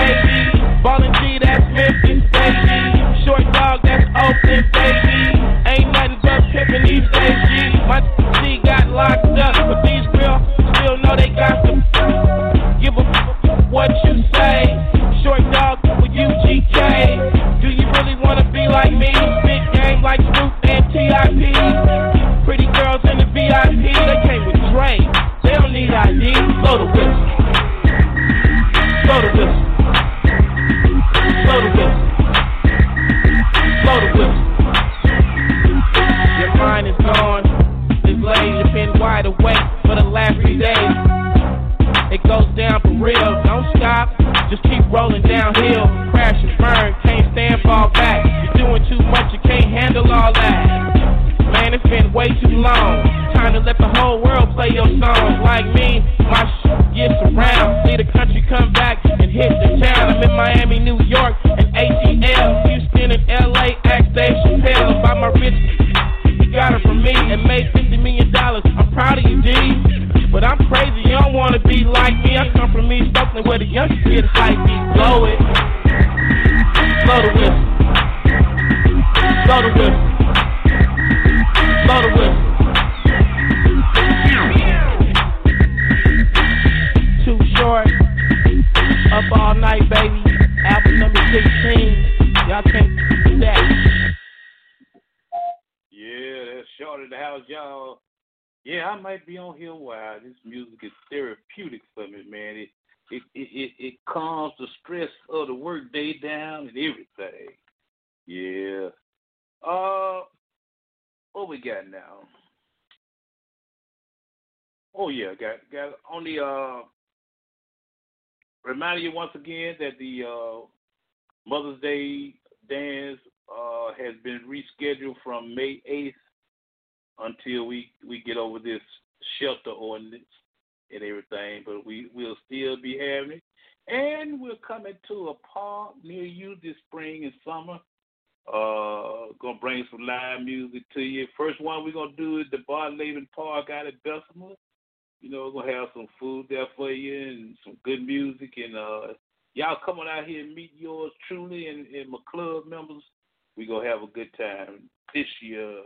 you once again that the uh, Mother's Day dance uh, has been rescheduled from May 8th until we, we get over this shelter ordinance and everything. But we will still be having it. And we're coming to a park near you this spring and summer. Uh, gonna bring some live music to you. First one we're gonna do is the Bar Laban Park out at Bessemer. You know, we're gonna have some food there for you and some good music and uh y'all come on out here and meet yours truly and, and my club members. We gonna have a good time this year.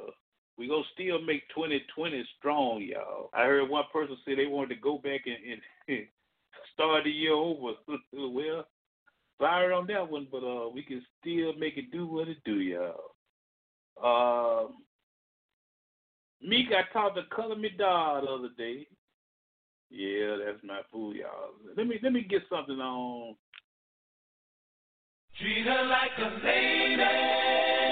We gonna still make 2020 strong, y'all. I heard one person say they wanted to go back and, and (laughs) start the year over. (laughs) well, sorry on that one, but uh, we can still make it do what it do, y'all. Uh, Meek, I talked to Color Me Doll the other day. Yeah, that's my fool, y'all. Let me let me get something on. Treat her like a lady.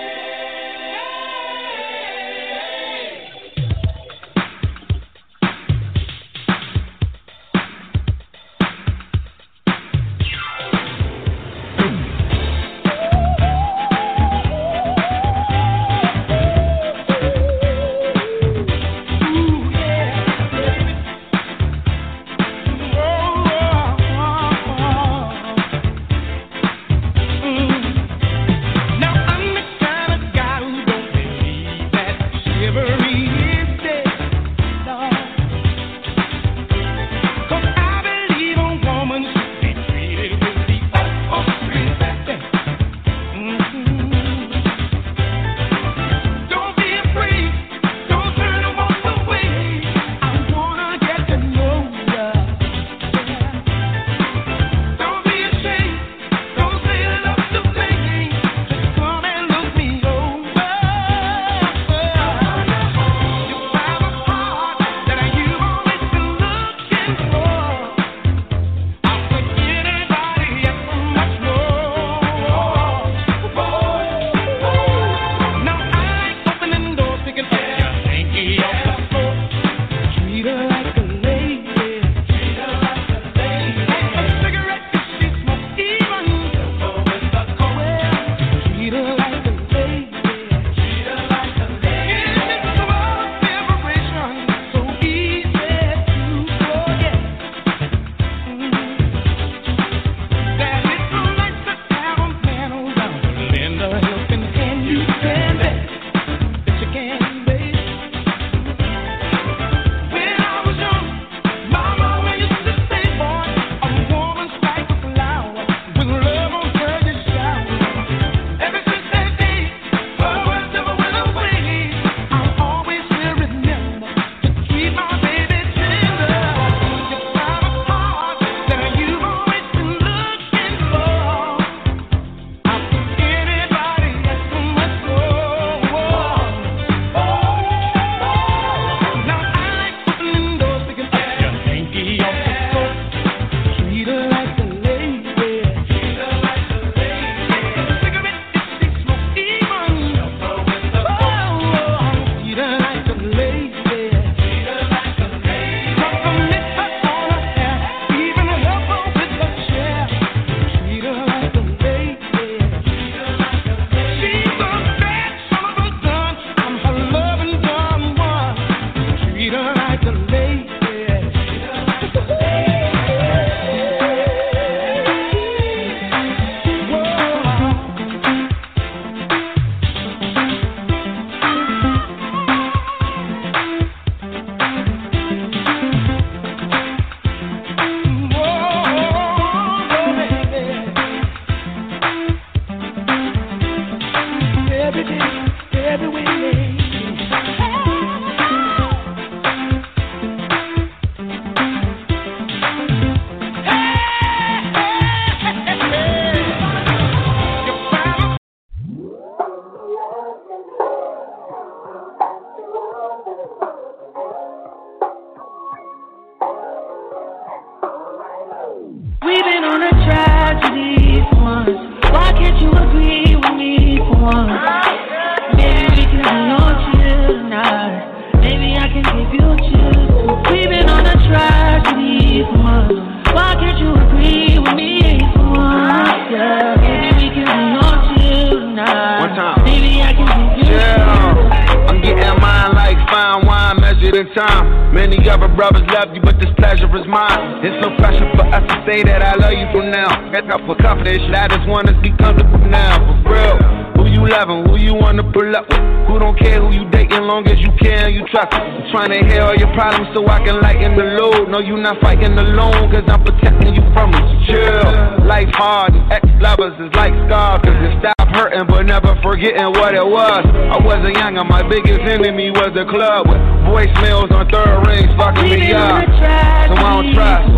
In time. Many other brothers love you, but this pleasure is mine. It's no pressure for us to say that I love you from now. Get up for confidence, I just to be comfortable now. For real, who you loving, who you wanna pull up with? Who don't care who you dating, long as you can, you trust. I'm trying to hear all your problems so I can lighten the load. No, you not fighting alone, cause I'm protecting you from it. Chill, life hard, and ex-lovers is like scars. Cause it stop hurting, but never forgetting what it was. I wasn't young, and my biggest enemy was the club with voicemails on third rings fucking me up. So I don't trust.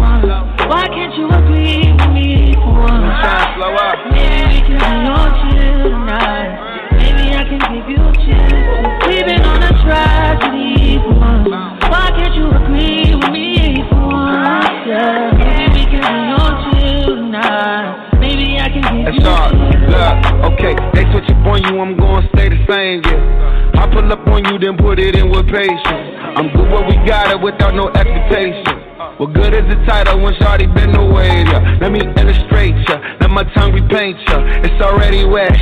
Why can't you agree with me for once? I'm trying to slow up. Maybe we can be on chill tonight. Maybe I can give you chills. We've been on a tragedy for once. Why can't you agree with me for once? Yeah, maybe we can be on chill tonight. Maybe I can give you chills. Look, okay, they switch up on you, I'm gonna stay the same, yeah. I pull up on you, then put it in with patience. I'm good where we got it without no expectation. What good is the title when Shawty been away? Yeah. Let me illustrate ya, let my tongue repaint ya. It's already wet.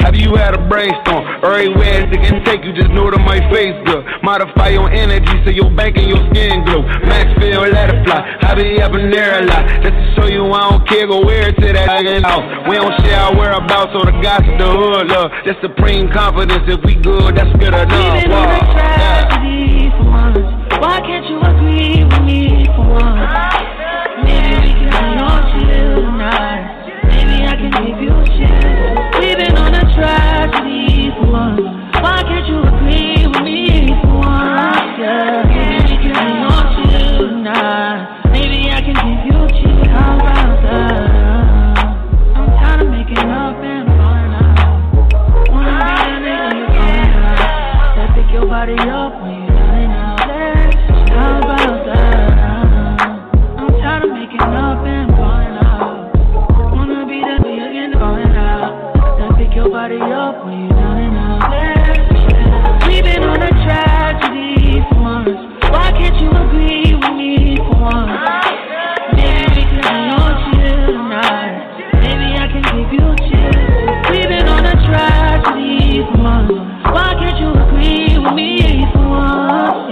Have you had a brainstorm? Everywhere it can take you, just know that my face good. Modify your energy so your bank and your skin glow. Max feel, let it fly. I be up in there a lot. Just to show you I don't care, go wear it to that out. We don't share our whereabouts or the gossip, the hood love. Just supreme confidence. If we good, that's good enough. We've been on a Wow. tragedy for once. Why can't you agree Maybe we can on. Maybe I can give you chills. We've been on a tragedy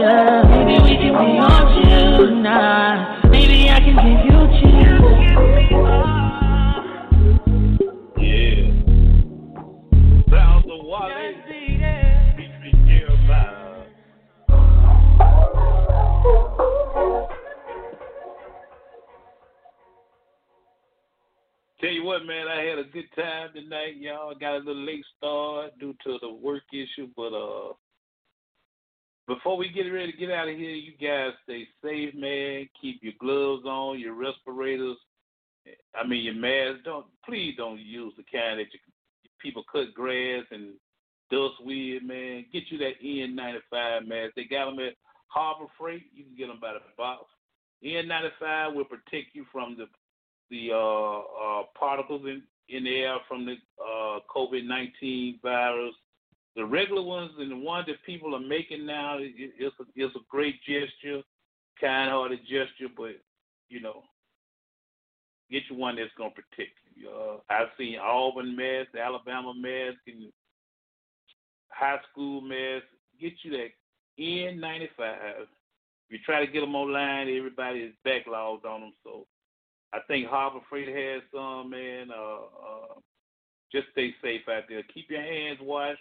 Yeah, maybe we can be on chill tonight. Maybe I can give you chills. Yeah. Sounds of Wale. Tell you what, man, I had a good time tonight, y'all. Got a little late start due to the work issue, but uh before we get ready to get out of here, you guys stay safe, man. Keep your gloves on, your respirators. I mean your mask. Don't please don't use the kind that you, people cut grass and dust with, man. Get you that N95 mask. They got them at Harbor Freight. You can get them by the box. N95 will protect you from the the uh, uh, particles in, in the air from the uh, COVID 19 virus. The regular ones and the ones that people are making now, it, it's, a, it's a great gesture, kind hearted gesture, but, you know, get you one that's to protect you. Uh, I've seen Auburn masks, Alabama masks, and high school masks. Get you that N95. If you try to get them online, everybody is backlogged on them, so I think Harbor Freight has some, man. Uh, uh, just stay safe out there. Keep your hands washed.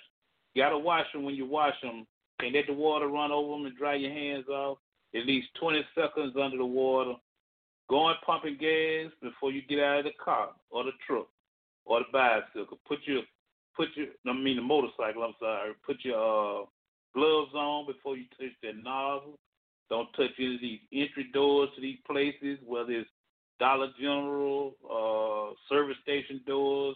You gotta wash them when you wash them. Can't let the water run over them and dry your hands off. At least 20 seconds under the water. Go and pumping gas before you get out of the car or the truck or the bicycle. Put your put your I mean the motorcycle. I'm sorry. Put your uh, gloves on before you touch that nozzle. Don't touch any of these entry doors to these places, whether it's Dollar General, uh, service station doors.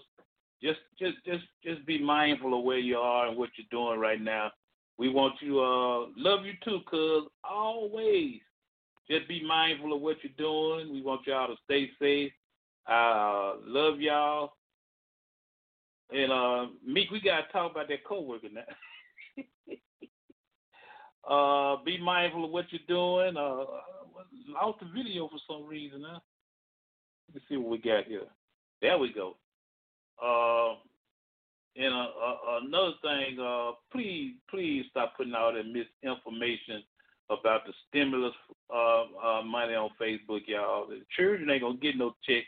Just just just just be mindful of where you are and what you're doing right now. We want you uh love you too, cuz always just be mindful of what you're doing. We want y'all to stay safe. Uh love y'all. And uh Meek, we gotta talk about that coworker now. (laughs) uh be mindful of what you're doing. Uh lost the video for some reason, huh? Let's see what we got here. There we go. Uh, and uh, uh, another thing, uh, please, please stop putting all that misinformation about the stimulus uh, money on Facebook, y'all. The children ain't gonna get no check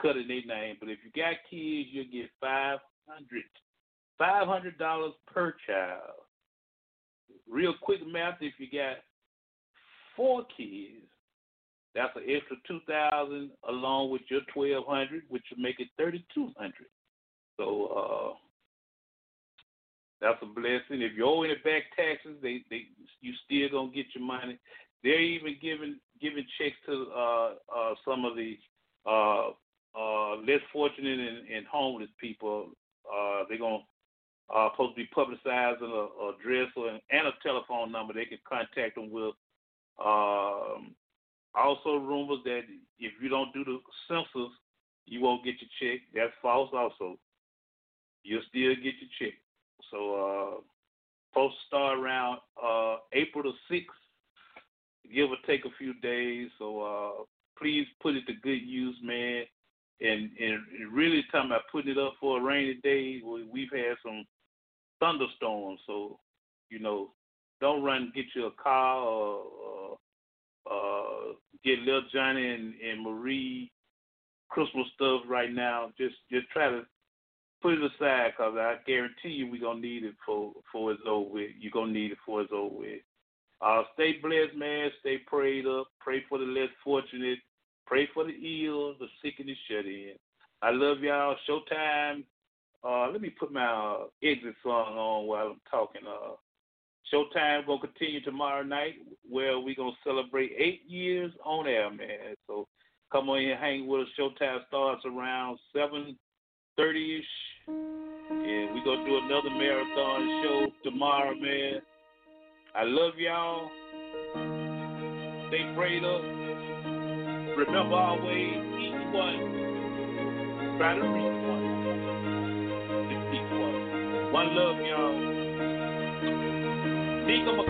cutting their name, but if you got kids, you'll get five hundred, five hundred dollars per child. Real quick math: if you got four kids, that's an extra two thousand along with your twelve hundred, which will make it thirty two hundred. So uh, that's a blessing. If you owe any back taxes, they they you still gonna get your money. They're even giving giving checks to uh, uh, some of the uh, uh, less fortunate and, and homeless people. Uh, they're gonna uh, supposed to be publicizing a, a address or, and a telephone number they can contact them with. Um, also, rumors that if you don't do the census, you won't get your check. That's false. Also, you'll still get your check. So, uh, supposed start around uh, April the sixth, give or take a few days. So, uh, please put it to good use, man. And and really talking about putting it up for a rainy day. We've had some thunderstorms, so you know, don't run get you a car or, or uh, get little Johnny and, and Marie Christmas stuff right now. Just just try to put it aside because I guarantee you we're gonna need it for for it's over with. You're gonna need it for it's over with. Uh, stay blessed, man. Stay prayed up. Pray for the less fortunate. Pray for the ill, the sick, and the shut in. I love y'all. Showtime. Uh, let me put my uh, exit song on while I'm talking. Uh, Showtime gonna continue tomorrow night where we gonna celebrate eight years on air, man. So come on here, hang with us. Showtime starts around seven thirty ish, and we gonna do another marathon show tomorrow, man. I love y'all. Stay prayed up. Remember always each one. Try to reach one. Just each one. One love, y'all. Meek, I'm